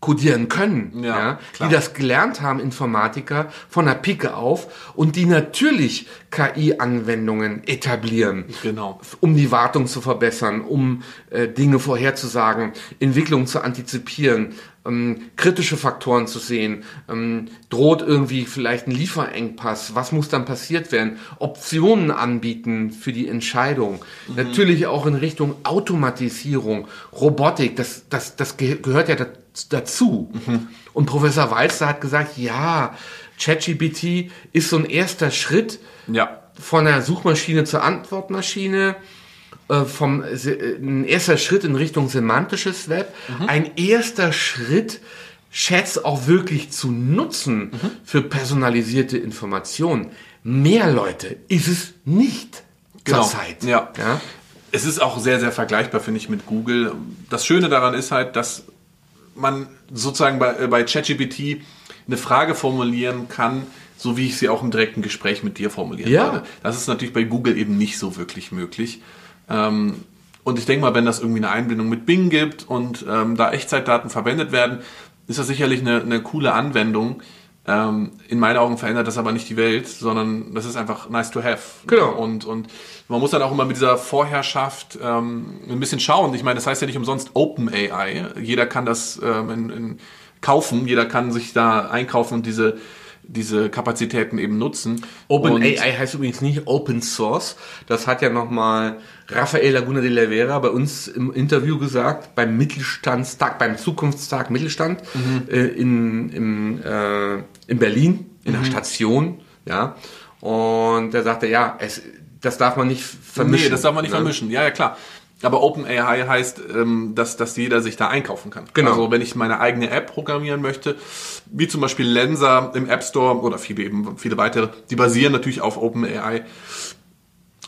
codieren können, ja, ja die das gelernt haben, Informatiker, von der Pike auf und die natürlich KI-Anwendungen etablieren, genau. um die Wartung zu verbessern, um äh, Dinge vorherzusagen, Entwicklungen zu antizipieren, ähm, kritische Faktoren zu sehen, ähm, droht irgendwie vielleicht ein Lieferengpass, was muss dann passiert werden, Optionen anbieten für die Entscheidung, mhm. natürlich auch in Richtung Automatisierung, Robotik, das, das, das gehört ja dazu. Mhm. Und Professor Walzer hat gesagt, ja, ChatGPT ist so ein erster Schritt ja. von der Suchmaschine zur Antwortmaschine, äh, vom, äh, ein erster Schritt in Richtung semantisches Web, mhm. ein erster Schritt, Chats auch wirklich zu nutzen mhm. für personalisierte Informationen. Mehr Leute ist es nicht genau. zurzeit. Ja. ja. Es ist auch sehr, sehr vergleichbar, finde ich, mit Google. Das Schöne daran ist halt, dass man sozusagen bei, äh, bei ChatGPT eine Frage formulieren kann, so wie ich sie auch im direkten Gespräch mit dir formulieren ja. würde. Das ist natürlich bei Google eben nicht so wirklich möglich. Ähm, und ich denke mal, wenn das irgendwie eine Einbindung mit Bing gibt und ähm, da Echtzeitdaten verwendet werden, ist das sicherlich eine, eine coole Anwendung. Ähm, in meinen Augen verändert das aber nicht die Welt, sondern das ist einfach nice to have. Genau. Und, und man muss dann auch immer mit dieser Vorherrschaft ähm, ein bisschen schauen. Ich meine, das heißt ja nicht umsonst Open AI. Jeder kann das ähm, in, in kaufen, jeder kann sich da einkaufen und diese diese Kapazitäten eben nutzen. OpenAI heißt übrigens nicht Open Source. Das hat ja nochmal Rafael Laguna de la Vera bei uns im Interview gesagt, beim Mittelstandstag, beim Zukunftstag Mittelstand mhm. äh, in, im, äh, in Berlin, in mhm. der Station. Ja. Und er sagte, ja, es, das darf man nicht vermischen. Nee, das darf man nicht ne? vermischen. Ja, ja, klar. Aber OpenAI heißt, ähm, dass, dass jeder sich da einkaufen kann. Genau. Also wenn ich meine eigene App programmieren möchte, wie zum Beispiel Lenser im App Store oder viele eben viele weitere, die basieren natürlich auf OpenAI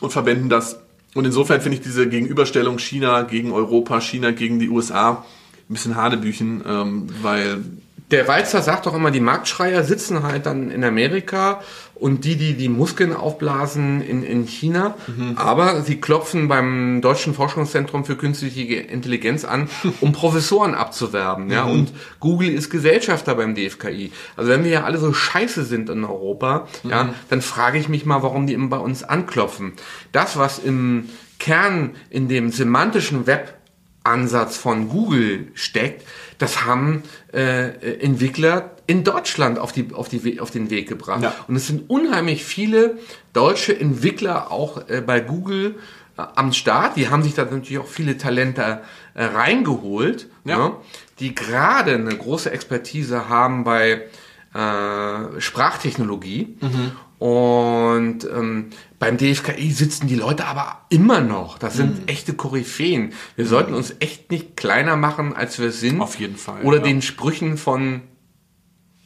und verwenden das. Und insofern finde ich diese Gegenüberstellung China gegen Europa, China gegen die USA ein bisschen Hanebüchen, ähm, weil der Walzer sagt doch immer, die Marktschreier sitzen halt dann in Amerika und die, die die Muskeln aufblasen in, in China. Mhm. Aber sie klopfen beim Deutschen Forschungszentrum für künstliche Intelligenz an, um Professoren abzuwerben. Ja? Mhm. Und Google ist Gesellschafter beim DFKI. Also wenn wir ja alle so scheiße sind in Europa, mhm. ja, dann frage ich mich mal, warum die immer bei uns anklopfen. Das, was im Kern in dem semantischen Web Ansatz von Google steckt, das haben äh, Entwickler in Deutschland auf, die, auf, die, auf den Weg gebracht. Ja. Und es sind unheimlich viele deutsche Entwickler auch äh, bei Google äh, am Start. Die haben sich da natürlich auch viele Talente äh, reingeholt, ja. ne, die gerade eine große Expertise haben bei äh, Sprachtechnologie. Mhm. Und ähm, beim DFKI sitzen die Leute aber immer noch. Das sind mhm. echte Koryphäen. Wir mhm. sollten uns echt nicht kleiner machen, als wir sind. Auf jeden Fall. Oder ja. den Sprüchen von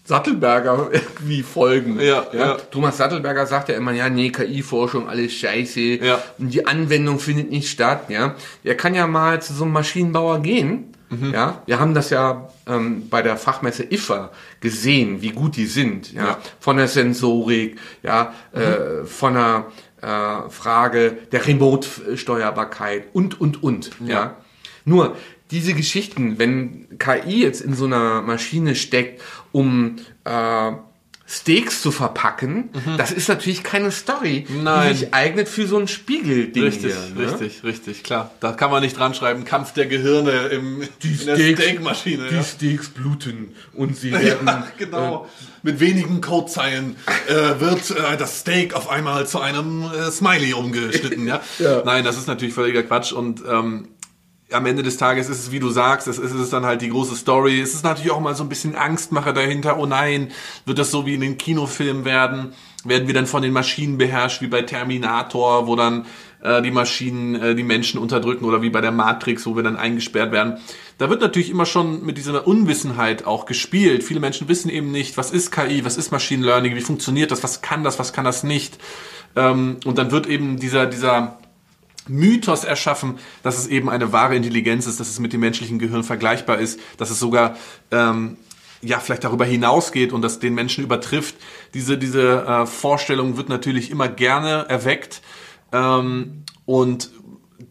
Sattelberger irgendwie folgen. Ja, ja. ja. Thomas Sattelberger sagt ja immer, ja, nee, KI-Forschung, alles scheiße. Ja. Und die Anwendung findet nicht statt. Ja. Er kann ja mal zu so einem Maschinenbauer gehen Mhm. Ja, wir haben das ja ähm, bei der Fachmesse IFA gesehen, wie gut die sind. Ja, ja. von der Sensorik, ja, mhm. äh, von der äh, Frage der Remote-Steuerbarkeit und und und. Ja. ja. Nur diese Geschichten, wenn KI jetzt in so einer Maschine steckt, um äh, Steaks zu verpacken, mhm. das ist natürlich keine Story, Nein. die sich eignet für so ein Spiegelding. Richtig, hier, ne? richtig, richtig, klar. Da kann man nicht dran schreiben, Kampf der Gehirne im, die in Steaks, Steakmaschine. Die ja. Steaks bluten und sie werden... Ja, genau. Äh, Mit wenigen Codezeilen äh, wird äh, das Steak auf einmal zu einem äh, Smiley umgeschnitten. ja? ja? Nein, das ist natürlich völliger Quatsch und ähm, am Ende des Tages ist es, wie du sagst, es ist es dann halt die große Story. Es ist natürlich auch mal so ein bisschen Angstmacher dahinter. Oh nein, wird das so wie in den Kinofilmen werden? Werden wir dann von den Maschinen beherrscht, wie bei Terminator, wo dann äh, die Maschinen äh, die Menschen unterdrücken oder wie bei der Matrix, wo wir dann eingesperrt werden? Da wird natürlich immer schon mit dieser Unwissenheit auch gespielt. Viele Menschen wissen eben nicht, was ist KI, was ist Machine Learning, wie funktioniert das, was kann das, was kann das nicht. Ähm, und dann wird eben dieser, dieser Mythos erschaffen, dass es eben eine wahre Intelligenz ist, dass es mit dem menschlichen Gehirn vergleichbar ist, dass es sogar ähm, ja vielleicht darüber hinausgeht und das den Menschen übertrifft. Diese diese äh, Vorstellung wird natürlich immer gerne erweckt ähm, und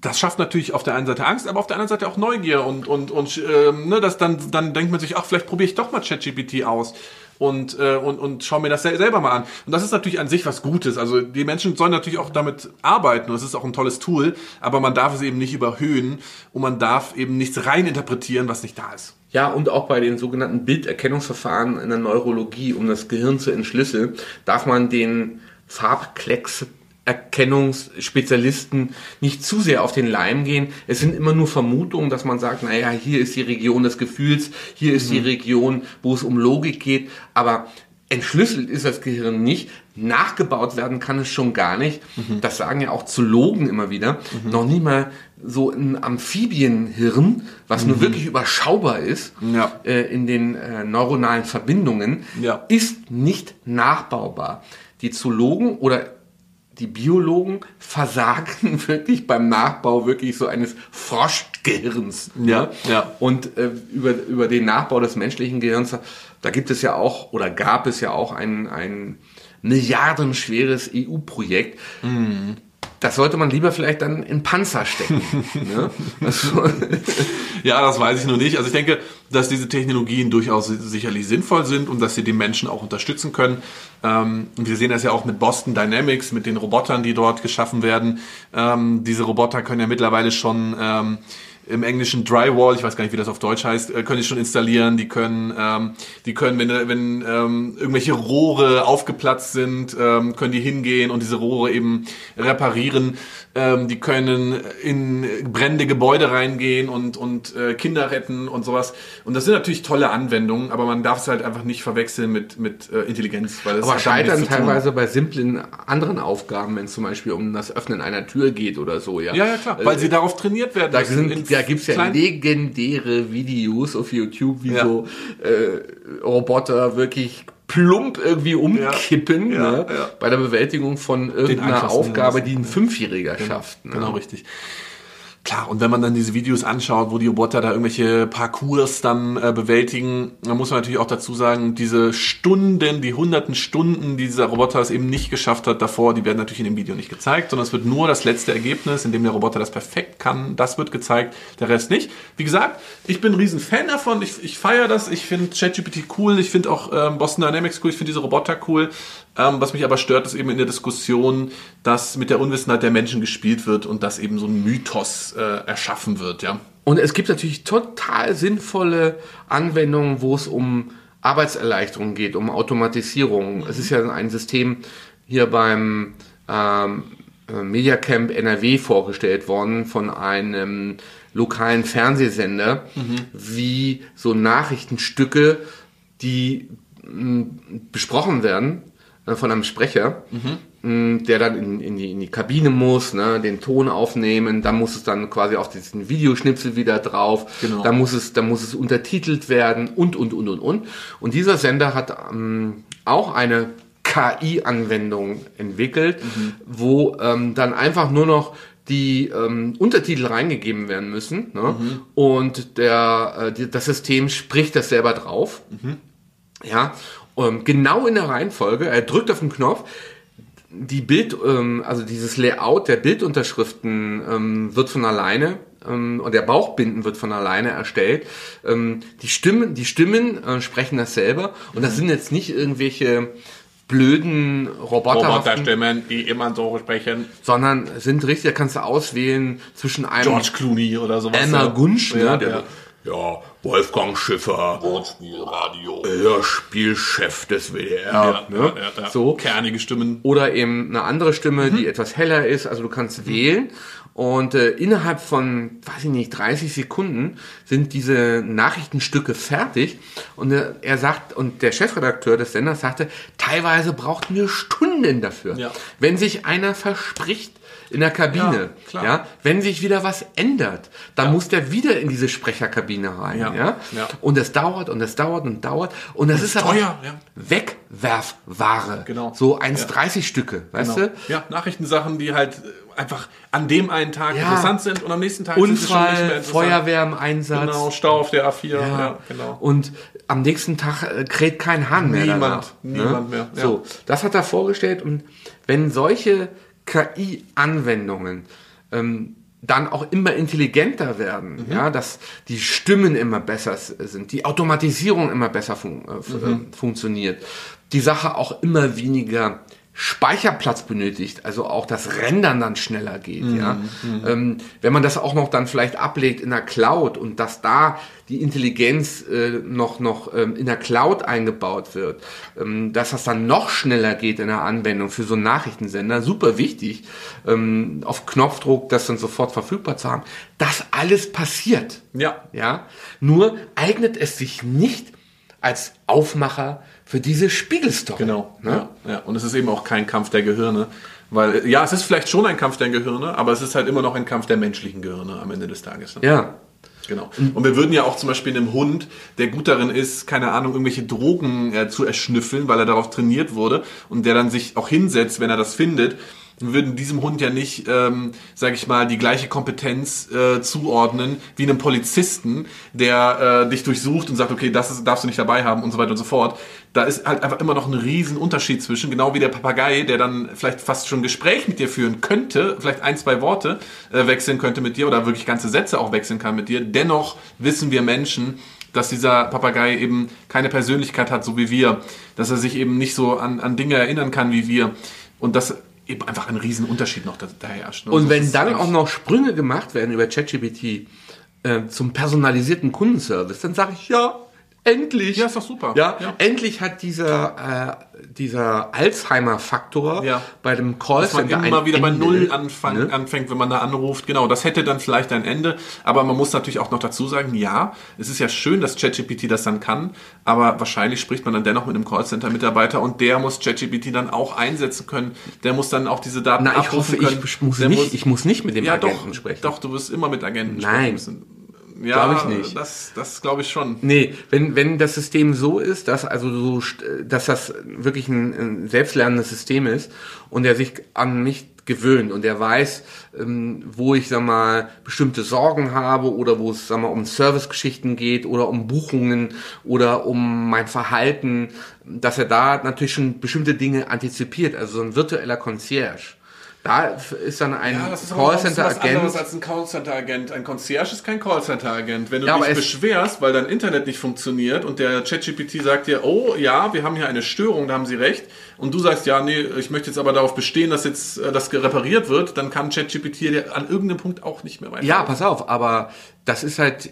das schafft natürlich auf der einen Seite Angst, aber auf der anderen Seite auch Neugier und und und ähm, ne, das dann dann denkt man sich, ach vielleicht probiere ich doch mal ChatGPT aus und, äh, und, und schau mir das selber mal an. Und das ist natürlich an sich was Gutes. Also die Menschen sollen natürlich auch damit arbeiten und es ist auch ein tolles Tool, aber man darf es eben nicht überhöhen und man darf eben nichts reininterpretieren, was nicht da ist. Ja, und auch bei den sogenannten Bilderkennungsverfahren in der Neurologie, um das Gehirn zu entschlüsseln, darf man den Farbklecks Erkennungsspezialisten nicht zu sehr auf den Leim gehen. Es sind immer nur Vermutungen, dass man sagt, naja, hier ist die Region des Gefühls, hier ist mhm. die Region, wo es um Logik geht, aber entschlüsselt ist das Gehirn nicht, nachgebaut werden kann es schon gar nicht. Mhm. Das sagen ja auch Zoologen immer wieder. Mhm. Noch nie mal so ein Amphibienhirn, was mhm. nur wirklich überschaubar ist ja. äh, in den äh, neuronalen Verbindungen, ja. ist nicht nachbaubar. Die Zoologen oder die Biologen versagen wirklich beim Nachbau wirklich so eines Froschgehirns. Ja, ja. Und äh, über, über den Nachbau des menschlichen Gehirns, da gibt es ja auch oder gab es ja auch ein, ein milliardenschweres EU-Projekt. Mhm das sollte man lieber vielleicht dann in Panzer stecken. ne? ja, das weiß ich nur nicht. Also ich denke, dass diese Technologien durchaus sicherlich sinnvoll sind und dass sie die Menschen auch unterstützen können. Ähm, wir sehen das ja auch mit Boston Dynamics, mit den Robotern, die dort geschaffen werden. Ähm, diese Roboter können ja mittlerweile schon ähm, im Englischen Drywall, ich weiß gar nicht, wie das auf Deutsch heißt, äh, können die schon installieren. Die können, ähm, die können, wenn, wenn ähm, irgendwelche Rohre aufgeplatzt sind, ähm, können die hingehen und diese Rohre eben reparieren. Ähm, die können in brennende Gebäude reingehen und und äh, Kinder retten und sowas. Und das sind natürlich tolle Anwendungen, aber man darf es halt einfach nicht verwechseln mit mit äh, Intelligenz, weil es aber scheitern teilweise bei simplen anderen Aufgaben, wenn es zum Beispiel um das Öffnen einer Tür geht oder so, ja. Ja, ja klar, weil äh, sie darauf trainiert werden. Da sind da gibt's ja legendäre Videos auf YouTube, wie ja. so äh, Roboter wirklich plump irgendwie umkippen ja, ne, ja, bei der Bewältigung von irgendeiner Aufgabe, die ein Fünfjähriger genau, schafft. Ne? Genau, richtig. Klar, und wenn man dann diese Videos anschaut, wo die Roboter da irgendwelche Parcours dann äh, bewältigen, dann muss man natürlich auch dazu sagen, diese Stunden, die hunderten Stunden, die dieser Roboter es eben nicht geschafft hat davor, die werden natürlich in dem Video nicht gezeigt, sondern es wird nur das letzte Ergebnis, in dem der Roboter das perfekt kann, das wird gezeigt, der Rest nicht. Wie gesagt, ich bin ein riesen Fan davon, ich, ich feiere das, ich finde ChatGPT cool, ich finde auch ähm, Boston Dynamics cool, ich finde diese Roboter cool, ähm, was mich aber stört, ist eben in der Diskussion, dass mit der Unwissenheit der Menschen gespielt wird und dass eben so ein Mythos äh, erschaffen wird, ja. Und es gibt natürlich total sinnvolle Anwendungen, wo es um Arbeitserleichterung geht, um Automatisierung. Mhm. Es ist ja ein System hier beim ähm, äh, Mediacamp NRW vorgestellt worden von einem lokalen Fernsehsender, mhm. wie so Nachrichtenstücke, die besprochen werden, von einem Sprecher, mhm. der dann in, in, die, in die Kabine muss, ne, den Ton aufnehmen, dann muss es dann quasi auf diesen Videoschnipsel wieder drauf, genau. dann muss es, dann muss es untertitelt werden und und und und und. Und dieser Sender hat ähm, auch eine KI-Anwendung entwickelt, mhm. wo ähm, dann einfach nur noch die ähm, Untertitel reingegeben werden müssen ne? Mhm. und der, äh, das System spricht das selber drauf. Mhm. Ja, ähm, genau in der Reihenfolge, er drückt auf den Knopf, die Bild, ähm, also dieses Layout der Bildunterschriften ähm, wird von alleine ähm, und der Bauchbinden wird von alleine erstellt. Ähm, die Stimmen, die Stimmen äh, sprechen das selber und das sind jetzt nicht irgendwelche blöden Roboter Roboterstimmen, die immer so sprechen. Sondern sind richtig, da kannst du auswählen zwischen einem George Clooney oder sowas. Emma Gunsch, ne, der, ja. Ja, Wolfgang Schiffer. Wortspielradio. Hörspielchef des WDR. Ja, ne? ja, ja, so. Kernige Stimmen. Oder eben eine andere Stimme, mhm. die etwas heller ist. Also du kannst mhm. wählen. Und äh, innerhalb von, weiß ich nicht, 30 Sekunden sind diese Nachrichtenstücke fertig. Und äh, er sagt, und der Chefredakteur des Senders sagte, teilweise brauchten wir Stunden dafür. Ja. Wenn sich einer verspricht, in der Kabine. Ja, ja, wenn sich wieder was ändert, dann ja. muss der wieder in diese Sprecherkabine rein. Ja, ja? ja. Und es dauert und es dauert und dauert. Und das und ist teuer. aber Wegwerfware. Genau. So 1,30 Stücke, weißt genau. du? Ja, Nachrichtensachen, die halt äh, einfach an dem einen Tag interessant sind und am nächsten Tag Unfall, sind sie schon nicht mehr Feuerwehr im Einsatz. Genau, Stau auf der A4. Ja, genau. Und am nächsten Tag äh, kräht kein Hahn mehr Niemand, danach, ne? niemand ne? mehr. So, das hat er vorgestellt und wenn solche KI-Anwendungen ähm, dann auch immer intelligenter werden, mhm. ja, dass die Stimmen immer besser sind, die Automatisierung immer besser fun äh, mhm. funktioniert, die Sache auch immer weniger Speicherplatz benötigt, also auch das Rendern dann schneller geht. Mhm, ja, mhm. ähm, wenn man das auch noch dann vielleicht ablegt in der Cloud und dass da die Intelligenz äh, noch noch ähm, in der Cloud eingebaut wird, ähm, dass das dann noch schneller geht in der Anwendung für so einen Nachrichtensender, super wichtig, ähm, auf Knopfdruck das dann sofort verfügbar zu haben. Das alles passiert. Ja, ja. Nur eignet es sich nicht als Aufmacher für diese Spiegelstory. Genau. Ne? Ja, ja. Und es ist eben auch kein Kampf der Gehirne. Weil, ja, es ist vielleicht schon ein Kampf der Gehirne, aber es ist halt immer noch ein Kampf der menschlichen Gehirne am Ende des Tages. Ne? Ja. Genau. Und wir würden ja auch zum Beispiel einem Hund, der gut darin ist, keine Ahnung, irgendwelche Drogen äh, zu erschnüffeln, weil er darauf trainiert wurde und der dann sich auch hinsetzt, wenn er das findet wir würden diesem Hund ja nicht, ähm, sage ich mal, die gleiche Kompetenz äh, zuordnen wie einem Polizisten, der äh, dich durchsucht und sagt, okay, das ist, darfst du nicht dabei haben und so weiter und so fort. Da ist halt einfach immer noch ein riesen Unterschied zwischen, genau wie der Papagei, der dann vielleicht fast schon ein Gespräch mit dir führen könnte, vielleicht ein, zwei Worte äh, wechseln könnte mit dir oder wirklich ganze Sätze auch wechseln kann mit dir. Dennoch wissen wir Menschen, dass dieser Papagei eben keine Persönlichkeit hat, so wie wir, dass er sich eben nicht so an, an Dinge erinnern kann wie wir. Und das eben einfach ein Riesenunterschied noch da, da herrscht. Ne? Und, und wenn dann auch noch Sprünge gemacht werden über ChatGPT äh, zum personalisierten Kundenservice, dann sage ich ja, endlich. Ja, ist doch super. Ja, Ja. endlich hat dieser, äh, dieser Alzheimer-Faktor Ja. bei dem Dass man Callcenter immer wieder bei Ende, Null anfang, ne? anfängt, wenn man da anruft. Genau, das hätte dann vielleicht ein Ende. Aber man muss natürlich auch noch dazu sagen, ja, es ist ja schön, dass ChatGPT das dann kann, aber wahrscheinlich spricht man dann dennoch mit einem Callcenter-Mitarbeiter und der muss ChatGPT dann auch einsetzen können. Der muss dann auch diese Daten Na, ich hoffe, können. ich muss Der nicht, ich muss nicht mit dem ja, Agenten doch, sprechen. doch, du wirst immer mit Agenten Nein. sprechen müssen. Ja, Glaub ich nicht. Das, das glaube ich schon. Nee, wenn, wenn das System so ist, dass also so, dass das wirklich ein, ein selbstlernendes System ist und er sich an mich gewöhnt und er weiß, ähm, wo ich sag mal bestimmte Sorgen habe oder wo es sag mal um Servicegeschichten geht oder um Buchungen oder um mein Verhalten, dass er da natürlich schon bestimmte Dinge antizipiert, also so ein virtueller Concierge. Da ist dann ein Ja, das ist Callcenter-Agent. anderes als ein Callcenter-Agent. Ein Concierge ist kein Callcenter-Agent. Wenn du Ja, dich es- beschwerst, weil dein Internet nicht funktioniert und der ChatGPT sagt dir, oh ja, wir haben hier eine Störung, da haben sie recht, und du sagst, ja, nee, ich möchte jetzt aber darauf bestehen, dass jetzt äh, das repariert wird, dann kann ChatGPT dir an irgendeinem Punkt auch nicht mehr weiter. Ja, pass auf, aber das ist halt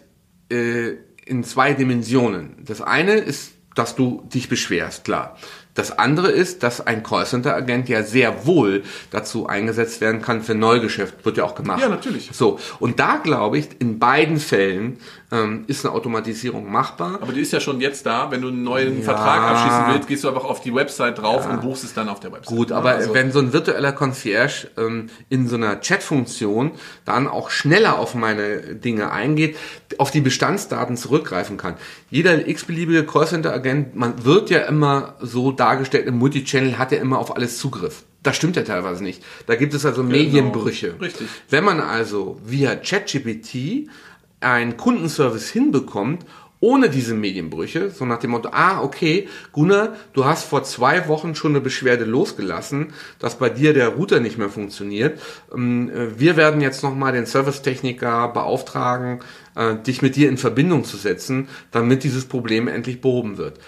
äh, in zwei Dimensionen. Das eine ist, dass du dich beschwerst, klar. Das andere ist, dass ein Callcenter-Agent ja sehr wohl dazu eingesetzt werden kann für Neugeschäft. Wird ja auch gemacht. Ja, natürlich. So, und da glaube ich, in beiden Fällen ähm, ist eine Automatisierung machbar. Aber die ist ja schon jetzt da. Wenn du einen neuen Ja. Vertrag abschließen willst, gehst du einfach auf die Website drauf und buchst es dann auf der Website. Gut, Ja, aber also- wenn so ein virtueller Concierge ähm, in so einer Chat-Funktion dann auch schneller auf meine Dinge eingeht, auf die Bestandsdaten zurückgreifen kann. Jeder x-beliebige Callcenter-Agent, man wird ja immer so dargestellt, im Multichannel hat er immer auf alles Zugriff. Das stimmt ja teilweise nicht. Da gibt es also Medienbrüche. Genau. Richtig. Wenn man also via ChatGPT einen Kundenservice hinbekommt, ohne diese Medienbrüche, so nach dem Motto, ah, okay, Gunnar, du hast vor zwei Wochen schon eine Beschwerde losgelassen, dass bei dir der Router nicht mehr funktioniert. Ähm, äh, Wir werden jetzt nochmal den Servicetechniker beauftragen, äh, dich mit dir in Verbindung zu setzen, damit dieses Problem endlich behoben wird.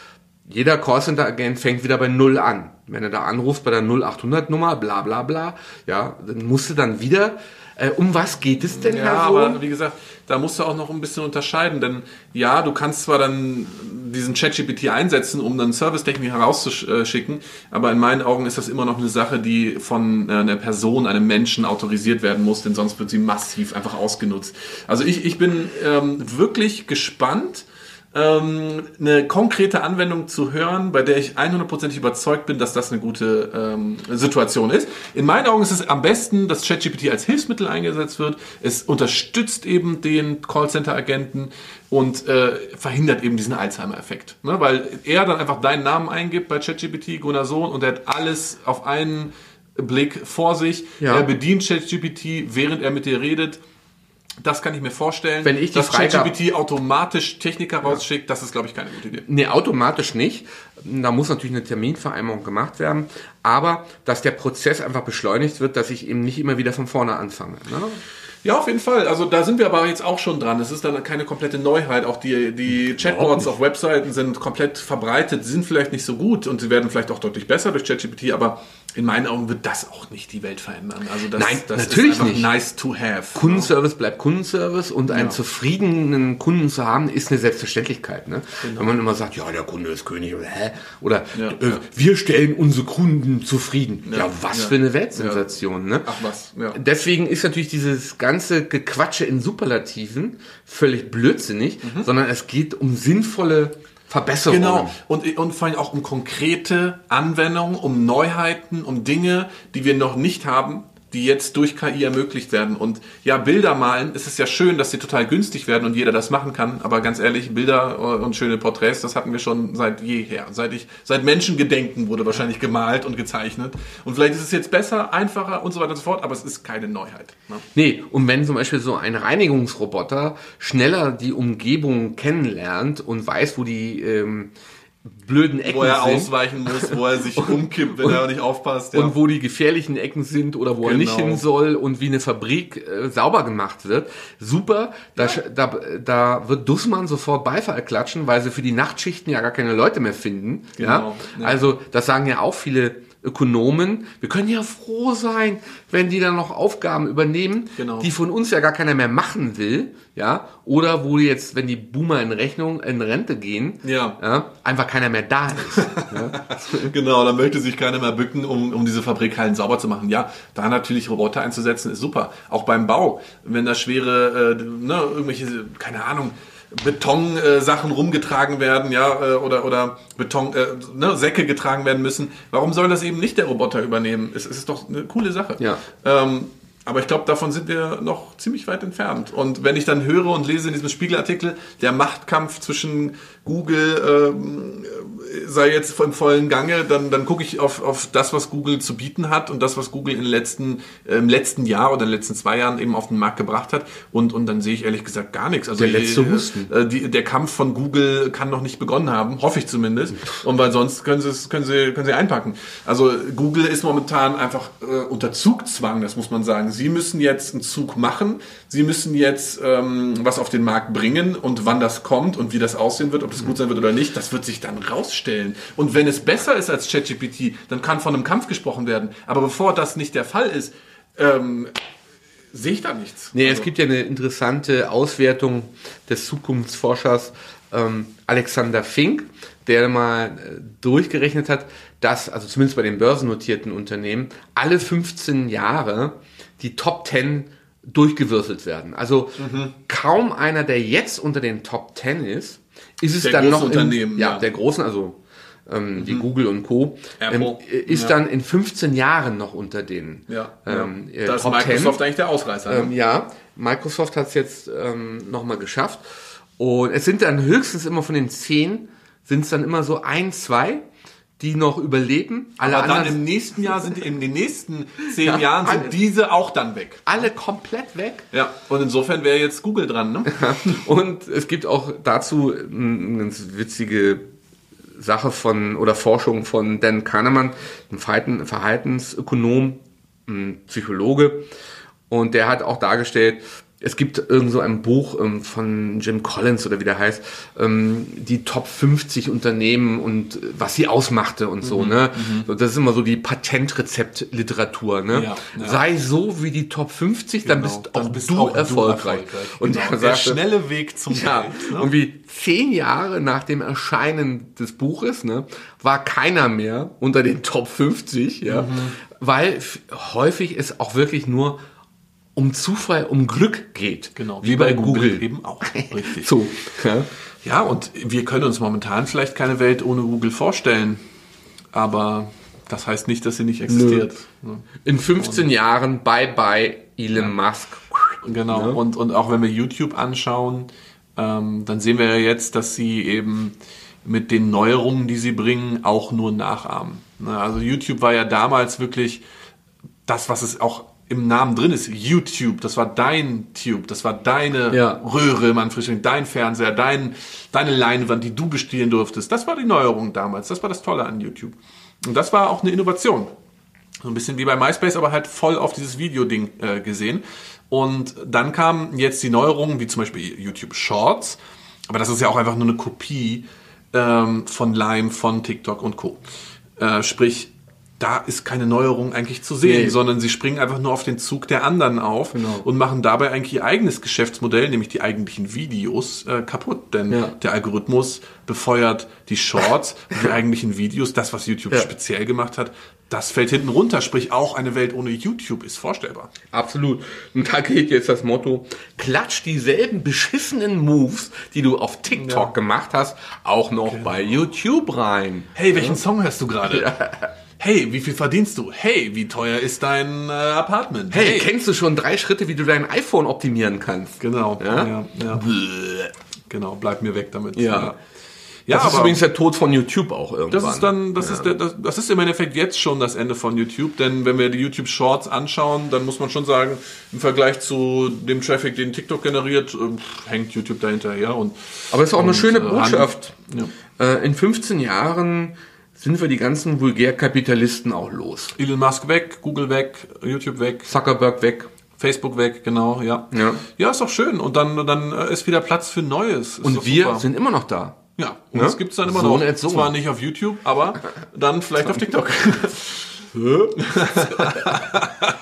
Jeder Callcenter-Agent fängt wieder bei Null an. Wenn er da anruft bei der 0800-Nummer, bla bla bla, ja, dann musst du dann wieder, äh, um was geht es denn, Ja, Herr Sohn? aber wie gesagt, da musst du auch noch ein bisschen unterscheiden, denn ja, du kannst zwar dann diesen ChatGPT einsetzen, um dann Servicetechnik herauszuschicken, aber in meinen Augen ist das immer noch eine Sache, die von äh, einer Person, einem Menschen autorisiert werden muss, denn sonst wird sie massiv einfach ausgenutzt. Also ich, ich bin ähm, wirklich gespannt, ähm, eine konkrete Anwendung zu hören, bei der ich 100% überzeugt bin, dass das eine gute ähm, Situation ist. In meinen Augen ist es am besten, dass ChatGPT als Hilfsmittel eingesetzt wird. Es unterstützt eben den Callcenter-Agenten und äh, verhindert eben diesen Alzheimer-Effekt. Ne? Weil er dann einfach deinen Namen eingibt bei ChatGPT, Gunnar Sohn, und er hat alles auf einen Blick vor sich. Ja. Er bedient ChatGPT, während er mit dir redet. Das kann ich mir vorstellen. Wenn ich die dass ChatGPT automatisch Techniker rausschickt, das ist, glaube ich, keine gute Idee. Nee, automatisch nicht. Da muss natürlich eine Terminvereinbarung gemacht werden. Aber dass der Prozess einfach beschleunigt wird, dass ich eben nicht immer wieder von vorne anfange. Ne? Ja, auf jeden Fall. Also da sind wir aber jetzt auch schon dran. Es ist dann keine komplette Neuheit. Auch die, die Chatbots auf Webseiten sind komplett verbreitet, sind vielleicht nicht so gut und sie werden vielleicht auch deutlich besser durch ChatGPT, aber in meinen Augen wird das auch nicht die Welt verändern. Also das, Nein, das natürlich ist nicht. nice to have. Kundenservice bleibt Kundenservice und einen Ja. zufriedenen Kunden zu haben, ist eine Selbstverständlichkeit. Ne? Wenn man immer sagt, ja, der Kunde ist König oder hä? Oder Ja, äh, ja. wir stellen unsere Kunden zufrieden. Ja, was für eine Weltsensation. Ne? Ach was, ja. Deswegen ist natürlich dieses ganze Gequatsche in Superlativen völlig blödsinnig, sondern es geht um sinnvolle Verbesserungen. Genau. Und, und vor allem auch um konkrete Anwendungen, um Neuheiten, um Dinge, die wir noch nicht haben, die jetzt durch KI ermöglicht werden. Und ja, Bilder malen, es ist ja schön, dass sie total günstig werden und jeder das machen kann. Aber ganz ehrlich, Bilder und schöne Porträts, das hatten wir schon seit jeher. Seit ich, seit Menschengedenken wurde wahrscheinlich gemalt und gezeichnet. Und vielleicht ist es jetzt besser, einfacher und so weiter und so fort, aber es ist keine Neuheit. Ne? Nee, und wenn zum Beispiel so ein Reinigungsroboter schneller die Umgebung kennenlernt und weiß, wo die ähm, blöden Ecken Wo er sind ausweichen muss, wo er sich umkippt, wenn er nicht aufpasst. Ja. und wo die gefährlichen Ecken sind oder wo er nicht Genau. hin soll und wie eine Fabrik äh, sauber gemacht wird, super. Da, sch- da, da wird Dussmann sofort Beifall klatschen, weil sie für die Nachtschichten ja gar keine Leute mehr finden. ja? Genau, ja. Also das sagen ja auch viele Ökonomen, wir können ja froh sein, wenn die dann noch Aufgaben übernehmen, Genau. die von uns ja gar keiner mehr machen will, ja, oder wo jetzt, wenn die Boomer in Rechnung, in Rente gehen, Ja. einfach keiner mehr da ist. Genau, da möchte sich keiner mehr bücken, um, um diese Fabrikhallen sauber zu machen. Ja, da natürlich Roboter einzusetzen, ist super. Auch beim Bau, wenn da schwere, äh, ne, irgendwelche, keine Ahnung, Betonsachen äh, rumgetragen werden, ja, äh, oder, oder Beton, äh, ne, Säcke getragen werden müssen. Warum soll das eben nicht der Roboter übernehmen? Es, es ist doch eine coole Sache. Ja. Ähm, aber ich glaube, davon sind wir noch ziemlich weit entfernt. Und wenn ich dann höre und lese in diesem Spiegelartikel, der Machtkampf zwischen Google ähm, äh, sei jetzt im vollen Gange, dann, dann gucke ich auf, auf das, was Google zu bieten hat und das, was Google in den letzten, äh, im letzten Jahr oder in den letzten zwei Jahren eben auf den Markt gebracht hat. Und, und dann sehe ich ehrlich gesagt gar nichts. Also Der letzte die, Husten. äh, die, der Kampf von Google kann noch nicht begonnen haben, hoffe ich zumindest. Und weil sonst können sie es, können sie, können sie einpacken. Also Google ist momentan einfach äh, unter Zugzwang, das muss man sagen. Sie müssen jetzt einen Zug machen, sie müssen jetzt ähm, was auf den Markt bringen und wann das kommt und wie das aussehen wird, ob das gut sein wird oder nicht, das wird sich dann rausstellen. Und wenn es besser ist als ChatGPT, dann kann von einem Kampf gesprochen werden. Aber bevor das nicht der Fall ist, ähm, sehe ich da nichts. Nee, Also- es gibt ja eine interessante Auswertung des Zukunftsforschers ähm, Alexander Fink, der mal äh, durchgerechnet hat, dass, also zumindest bei den börsennotierten Unternehmen, alle 15 Jahre die Top 10 durchgewürfelt werden. Also Mhm. kaum einer, der jetzt unter den Top 10 ist, ist es Der dann noch in, ja, ja. Mhm. der großen, also ähm, die Google und Co. Ähm, Apple. ist Ja. dann in 15 Jahren noch unter den Ja, ähm, ja. äh, da ist Microsoft 10. eigentlich der Ausreißer. ne? Ähm, ja, Microsoft hat es jetzt ähm, nochmal geschafft. Und es sind dann höchstens immer von den zehn, sind es dann immer so ein, zwei, die noch überleben. Alle Aber dann im nächsten Jahr sind in den nächsten zehn Ja, Jahren sind alle. diese auch dann weg. alle komplett weg. Ja, und insofern wäre jetzt Google dran, ne? Und es gibt auch dazu eine ganz witzige Sache von oder Forschung von Dan Kahnemann, ein Verhalten, Verhaltensökonom, ein Psychologe. Und der hat auch dargestellt, es gibt irgend so ein Buch ähm, von Jim Collins oder wie der heißt, ähm, die Top 50 Unternehmen und äh, was sie ausmachte und so, ne? So, Das ist immer so die Patentrezeptliteratur, ne? Ja, ja. Sei so wie die Top 50, dann Genau, bist dann auch bist du auch du erfolgreich. erfolgreich. Und Genau, der sagte, schnelle Weg zum ja, Geld. Ne? irgendwie zehn Jahre nach dem Erscheinen des Buches, ne, war keiner mehr unter den Top 50, ja, Mhm. weil häufig es auch wirklich nur um Zufall, um Glück geht. Genau, wie bei Google. eben auch. Richtig. So, ja. Ja, und wir können uns momentan vielleicht keine Welt ohne Google vorstellen. Aber das heißt nicht, dass sie nicht existiert. Ne? In 15 Jahren bye bye Elon Musk. Genau. Und, und auch wenn wir YouTube anschauen, ähm, dann sehen wir ja jetzt, dass sie eben mit den Neuerungen, die sie bringen, auch nur nachahmen. Ne, Also YouTube war ja damals wirklich das, was es auch im Namen drin ist. YouTube, das war dein Tube, das war deine Ja. Röhre, Manfred, dein Fernseher, dein, deine Leinwand, die du bestehen durftest. Das war die Neuerung damals. Das war das Tolle an YouTube. Und das war auch eine Innovation. So ein bisschen wie bei MySpace, aber halt voll auf dieses Videoding äh, gesehen. Und dann kamen jetzt die Neuerungen, wie zum Beispiel YouTube Shorts. Aber das ist ja auch einfach nur eine Kopie ähm, von Lime, von TikTok und Co. Äh, sprich, da ist keine Neuerung eigentlich zu sehen, Nee. sondern sie springen einfach nur auf den Zug der anderen auf Genau. und machen dabei eigentlich ihr eigenes Geschäftsmodell, nämlich die eigentlichen Videos, äh, kaputt. Denn Ja. der Algorithmus befeuert die Shorts, die eigentlichen Videos, das, was YouTube Ja. speziell gemacht hat, das fällt hinten runter. Sprich, auch eine Welt ohne YouTube ist vorstellbar. Absolut. Und da geht jetzt das Motto, klatsch dieselben beschissenen Moves, die du auf TikTok Ja. Genau. gemacht hast, auch noch bei YouTube rein. Hey, welchen Song hörst du gerade? Hey, wie viel verdienst du? Hey, wie teuer ist dein äh, Apartment? Hey, kennst du schon drei Schritte, wie du dein iPhone optimieren kannst? Genau. Ja? Ja, ja. Genau, bleib mir weg damit. Ja. ja das ist übrigens der Tod von YouTube auch irgendwann. Das ist dann, das ist der, das, das ist im Endeffekt jetzt schon das Ende von YouTube, denn wenn wir die YouTube Shorts anschauen, dann muss man schon sagen, im Vergleich zu dem Traffic, den TikTok generiert, äh, pff, hängt YouTube dahinterher und. Aber es ist auch eine und, schöne äh, Botschaft. Ja. Äh, in 15 Jahren sind wir die ganzen Vulgärkapitalisten auch los. Elon Musk weg, Google weg, YouTube weg, Zuckerberg weg. Facebook weg, genau, ja. Ja. Ja, ist doch schön. Und dann, dann äh, ist wieder Platz für Neues. Ist Und wir super. sind immer noch da. Ja, und Ja? das gibt's dann immer Sohn noch. Zwar nicht auf YouTube, aber dann vielleicht auf TikTok.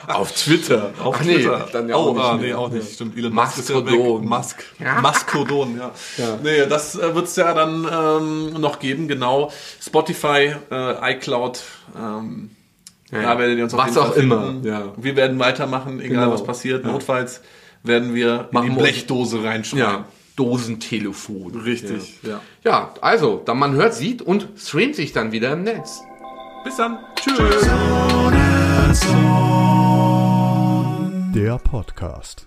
Auf Twitter. Auf Ach nee, Twitter. dann ja oh, auch nicht ah, nee, auch nicht. Stimmt, Elon Musk ist ja weg. Musk. Ja. Mastodon, ja. Ja. Nee, das äh, wird es ja dann ähm, noch geben, genau. Spotify, äh, iCloud, ähm, Ja, da werdet ihr uns auf was auch immer, ja. Wir werden weitermachen, egal Genau. was passiert. Ja. Notfalls werden wir Machen in die Blechdose reinschreiben. Ja, Dosentelefon. Richtig, ja. Ja, also, dann man hört, sieht und streamt sich dann wieder im Netz. Bis dann. Tschüss. Der Podcast.